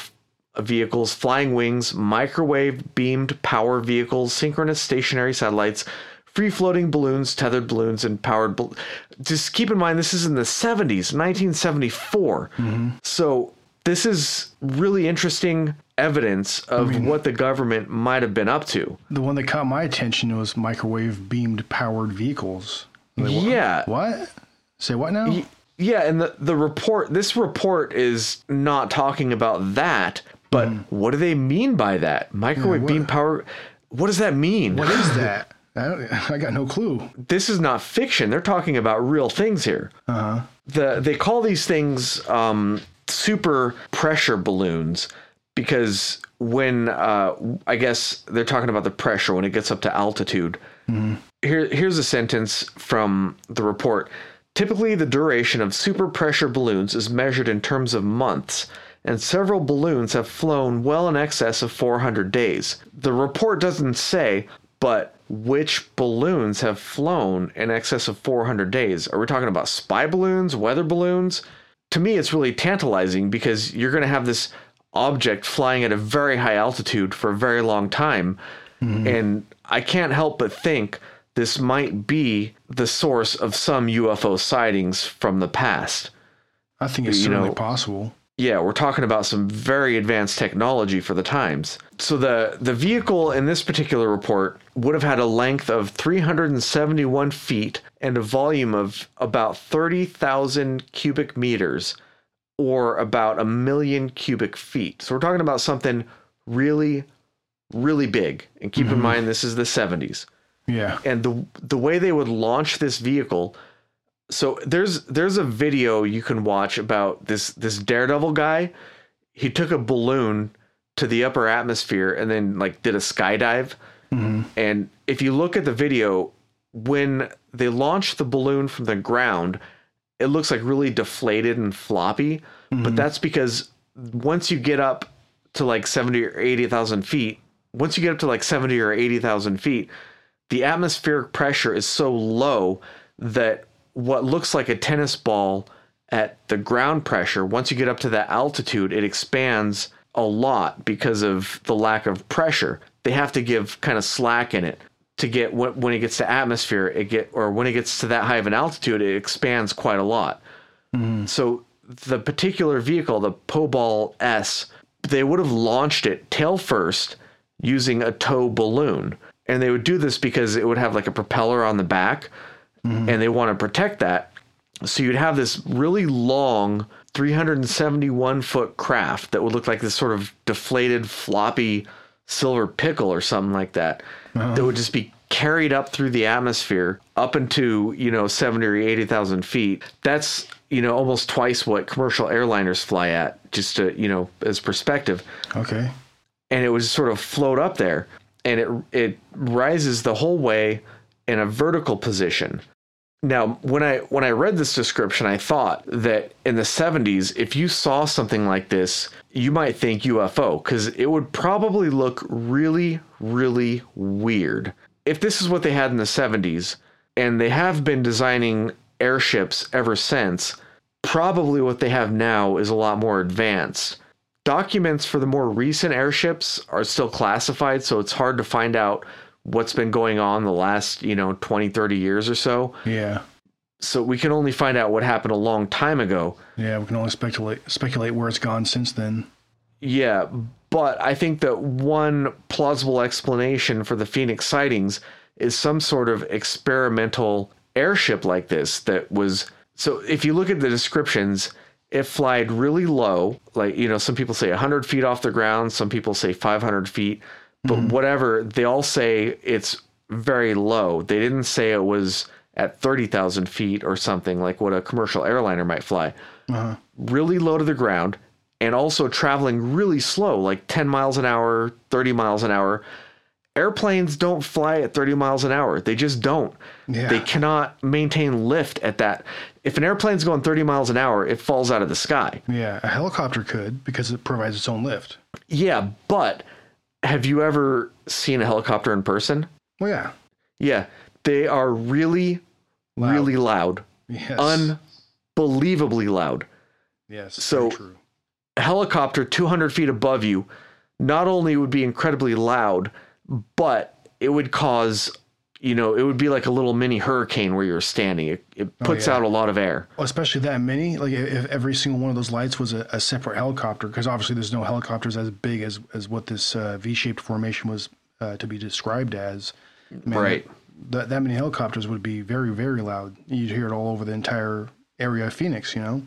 vehicles, flying wings, microwave beamed power vehicles, synchronous stationary satellites, free floating balloons, tethered balloons, and powered. Bal- Just keep in mind, this is in the 70s, 1974. Mm-hmm. So this is really interesting evidence of what the government might have been up to. The one that caught my attention was microwave beamed powered vehicles. Like. Yeah. What? Say what now? Y- Yeah, and the, the report, this report is not talking about that, but what do they mean by that? Microwave what- beam power, what does that mean? What is that? I, don't, I got no clue. this is not fiction. They're talking about real things here. Uh-huh. The they call these things um, super pressure balloons because when uh, I guess they're talking about the pressure when it gets up to altitude. Here, here's a sentence from the report. Typically, the duration of super pressure balloons is measured in terms of months, and several balloons have flown well in excess of 400 days. The report doesn't say, but which balloons have flown in excess of 400 days? Are we talking about spy balloons, weather balloons? To me, it's really tantalizing because you're going to have this object flying at a very high altitude for a very long time. Mm-hmm. And I can't help but think this might be the source of some UFO sightings from the past. I think it's You certainly know- possible. Yeah, we're talking about some very advanced technology for the times. So the the vehicle in this particular report would have had a length of 371 feet and a volume of about 30,000 cubic meters or about a million cubic feet. So we're talking about something really really big. And keep in mm-hmm. mind this is the 70s Yeah. and the the way they would launch this vehicle so there's there's a video you can watch about this this daredevil guy. He took a balloon to the upper atmosphere and then like did a skydive. Mm-hmm. And if you look at the video when they launch the balloon from the ground it looks like really deflated and floppy. But mm-hmm. that's because once you get up to like 70 or 80,000 feet once you get up to like 70 or 80,000 feet the atmospheric pressure is so low that what looks like a tennis ball at the ground pressure, once you get up to that altitude, it expands a lot because of the lack of pressure. They have to give kind of slack in it to get when, when it gets to atmosphere, it get or when it gets to that high of an altitude, it expands quite a lot. Mm-hmm. So the particular vehicle, the Pobal S, they would have launched it tail first using a tow balloon. And they would do this because it would have like a propeller on the back mm-hmm. and they want to protect that. So you'd have this really long 371 foot craft that would look like this sort of deflated, floppy silver pickle or something like that, uh-huh. that would just be carried up through the atmosphere up into, you know, 70 or 80,000 feet. That's, you know, almost twice what commercial airliners fly at, just to, you know, as perspective Okay. and it would sort of float up there and it it rises the whole way in a vertical position. Now, when I when I read this description, I thought that in the 70s, if you saw something like this, you might think UFO cuz it would probably look really really weird. If this is what they had in the 70s and they have been designing airships ever since, probably what they have now is a lot more advanced documents for the more recent airships are still classified so it's hard to find out what's been going on the last you know 20 30 years or so Yeah. so we can only find out what happened a long time ago Yeah. We can only speculate speculate where it's gone since then. yeah but i think that one plausible explanation for the phoenix sightings is some sort of experimental airship like this that was so if you look at the descriptions it flied really low like you know some people say 100 feet off the ground some people say 500 feet but mm-hmm. whatever they all say it's very low they didn't say it was at 30,000 feet or something like what a commercial airliner might fly. Uh-huh. Really low to the ground and also traveling really slow, like 10 miles an hour, 30 miles an hour. Airplanes don't fly at 30 miles an hour. They just don't. Yeah. They cannot maintain lift at that. If an airplane's going 30 miles an hour, it falls out of the sky. Yeah, a helicopter could because it provides its own lift. Yeah, but have you ever seen a helicopter in person? Well, yeah. Yeah, they are really, Loud. really loud, Yes. unbelievably loud. yes. so- true. A helicopter 200 feet above you not only would be incredibly loud, but it would cause, you know, it would be like a little mini hurricane where you're standing. It, it puts yeah. out a lot of air. Well, especially that many. Like if every single one of those lights was a, a separate helicopter, because obviously there's no helicopters as big as as what this uh, V-shaped formation was uh, to be described as. Man, Right. That that many helicopters would be very very loud. You'd hear it all over the entire area of Phoenix. You know.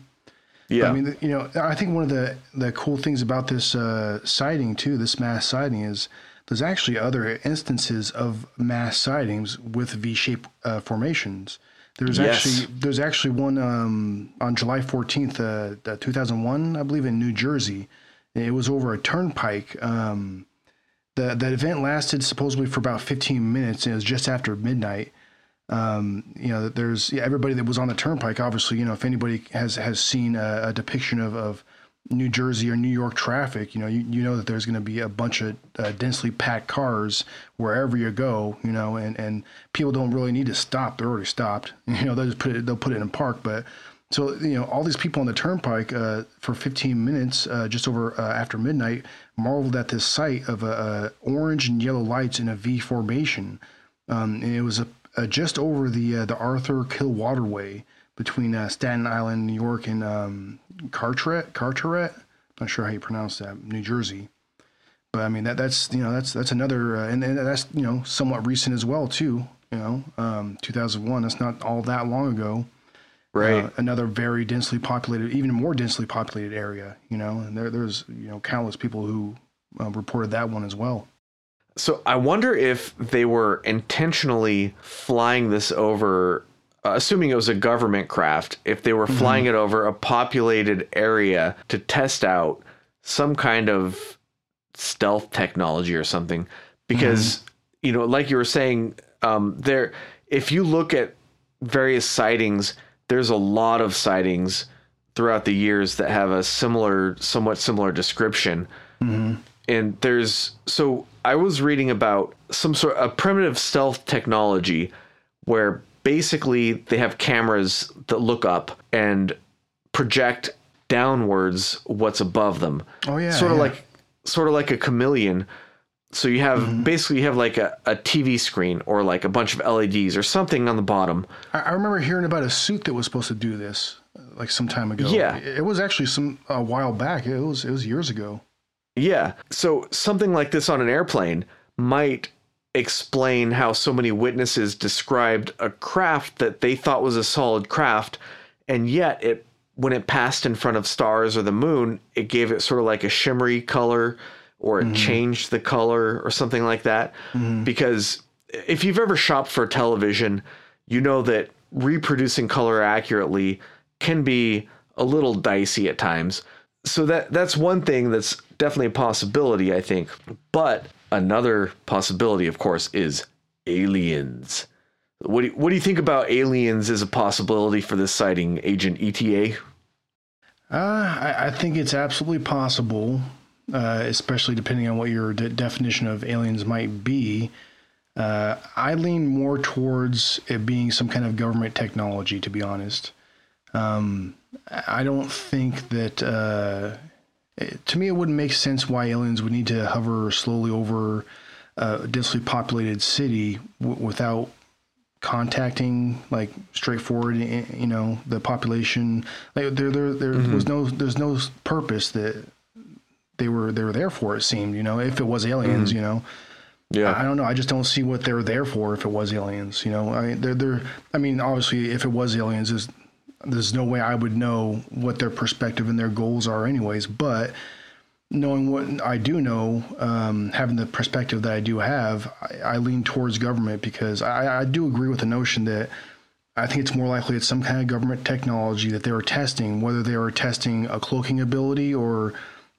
Yeah. I mean, you know, I think one of the the cool things about this uh, sighting too, this mass sighting, is there's actually other instances of mass sightings with V-shaped uh, formations. There's Yes. actually there's actually one um, on July 14th, uh, uh, 2001, I believe, in New Jersey. It was over a turnpike. Um, the the event lasted supposedly for about 15 minutes. And it was just after midnight um, you know, there's yeah, everybody that was on the turnpike. Obviously, you know, if anybody has has seen a, a depiction of, of New Jersey or New York traffic, you know, you, you know that there's going to be a bunch of uh, densely packed cars wherever you go, you know, and, and people don't really need to stop. They're already stopped. You know, they'll just put it, they'll put it in park. But so, you know, all these people on the turnpike uh, for 15 minutes, uh, just over uh, after midnight, marveled at this sight of orange and yellow lights in a V formation. Um, and it was a, uh, just over the uh, the Arthur Kill Waterway between Staten Island, New York, and um, Carteret. Carteret. Not sure how you pronounce that. New Jersey. But I mean that that's you know that's that's another uh, and, and that's you know somewhat recent as well too. You know, um, 2001. That's not all that long ago. right. Uh, another very densely populated, even more densely populated area. You know, and there there's you know countless people who uh, reported that one as well. So I wonder if they were intentionally flying this over, uh, Uh, assuming it was a government craft, if they were mm-hmm. flying it over a populated area to test out some kind of stealth technology or something. Because, mm-hmm. you know, like you were saying, um, there, if you look at various sightings, there's a lot of sightings throughout the years that have a similar, somewhat similar description. Mm-hmm. And there's so I was reading about some sort of primitive stealth technology where basically they have cameras that look up and project downwards what's above them. Oh, yeah, sort of yeah. like sort of like a chameleon. So you have basically you have like a, a TV screen or like a bunch of LEDs or something on the bottom. I, I remember hearing about a suit that was supposed to do this, uh, like some time ago. Yeah. it, it was actually some a while back. It was it was years ago. Yeah. So something like this on an airplane might explain how so many witnesses described a craft that they thought was a solid craft and yet it when it passed in front of stars or the moon, it gave it sort of like a shimmery color or it mm-hmm. changed the color or something like that. Mm-hmm. Because if you've ever shopped for television, you know that reproducing color accurately can be a little dicey at times. So that that's one thing that's definitely a possibility, I think. But another possibility, of course, is aliens. What do you, what do you think about aliens as a possibility for this sighting, Agent ETA? Uh, I, I think it's absolutely possible, uh, especially depending on what your de- definition of aliens might be. Uh, I lean more towards it being some kind of government technology, to be honest. Um, I don't think that. Uh, it- to me, it wouldn't make sense why aliens would need to hover slowly over a densely populated city w- without contacting like straightforward you know the population like there there there was no there's no purpose that they were they were there for it seemed you know if it was aliens you know yeah I don't know. I just don't see what they're there for if it was aliens. You know, I mean, they're they're. I mean, obviously, if it was aliens, there's there's no way I would know what their perspective and their goals are, anyways. But knowing what I do know, um, having the perspective that I do have, I, I lean towards government because I, I do agree with the notion that I think it's more likely it's some kind of government technology that they were testing, whether they were testing a cloaking ability or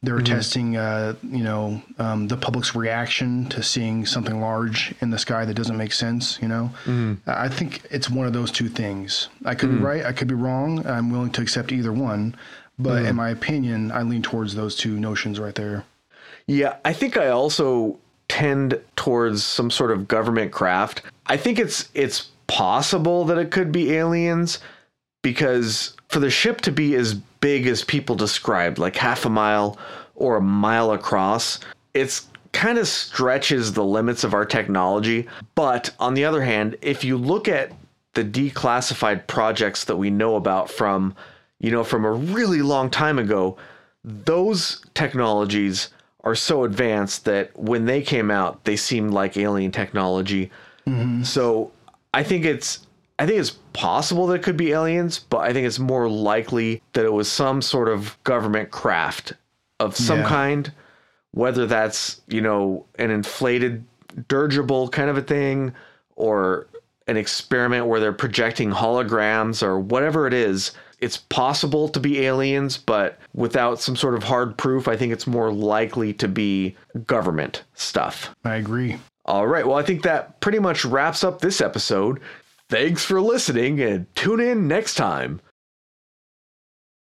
they were testing, uh, you know, um, the public's reaction to seeing something large in the sky that doesn't make sense. You know, I think it's one of those two things. I could be right, I could be wrong. I'm willing to accept either one, but in my opinion, I lean towards those two notions right there. Yeah, I think I also tend towards some sort of government craft. I think it's it's possible that it could be aliens because for the ship to be as big as people described, like half a mile or a mile across, it's kind of stretches the limits of our technology. But on the other hand, if you look at the declassified projects that we know about from, you know, from a really long time ago, those technologies are so advanced that when they came out, they seemed like alien technology. Mm-hmm. So I think it's I think it's possible that it could be aliens, but I think it's more likely that it was some sort of government craft of some Yeah. kind, whether that's, you know, an inflated dirigible kind of a thing or an experiment where they're projecting holograms or whatever it is. It's possible to be aliens, but without some sort of hard proof, I think it's more likely to be government stuff. I agree. All right. Well, I think that pretty much wraps up this episode. Thanks for listening and tune in next time.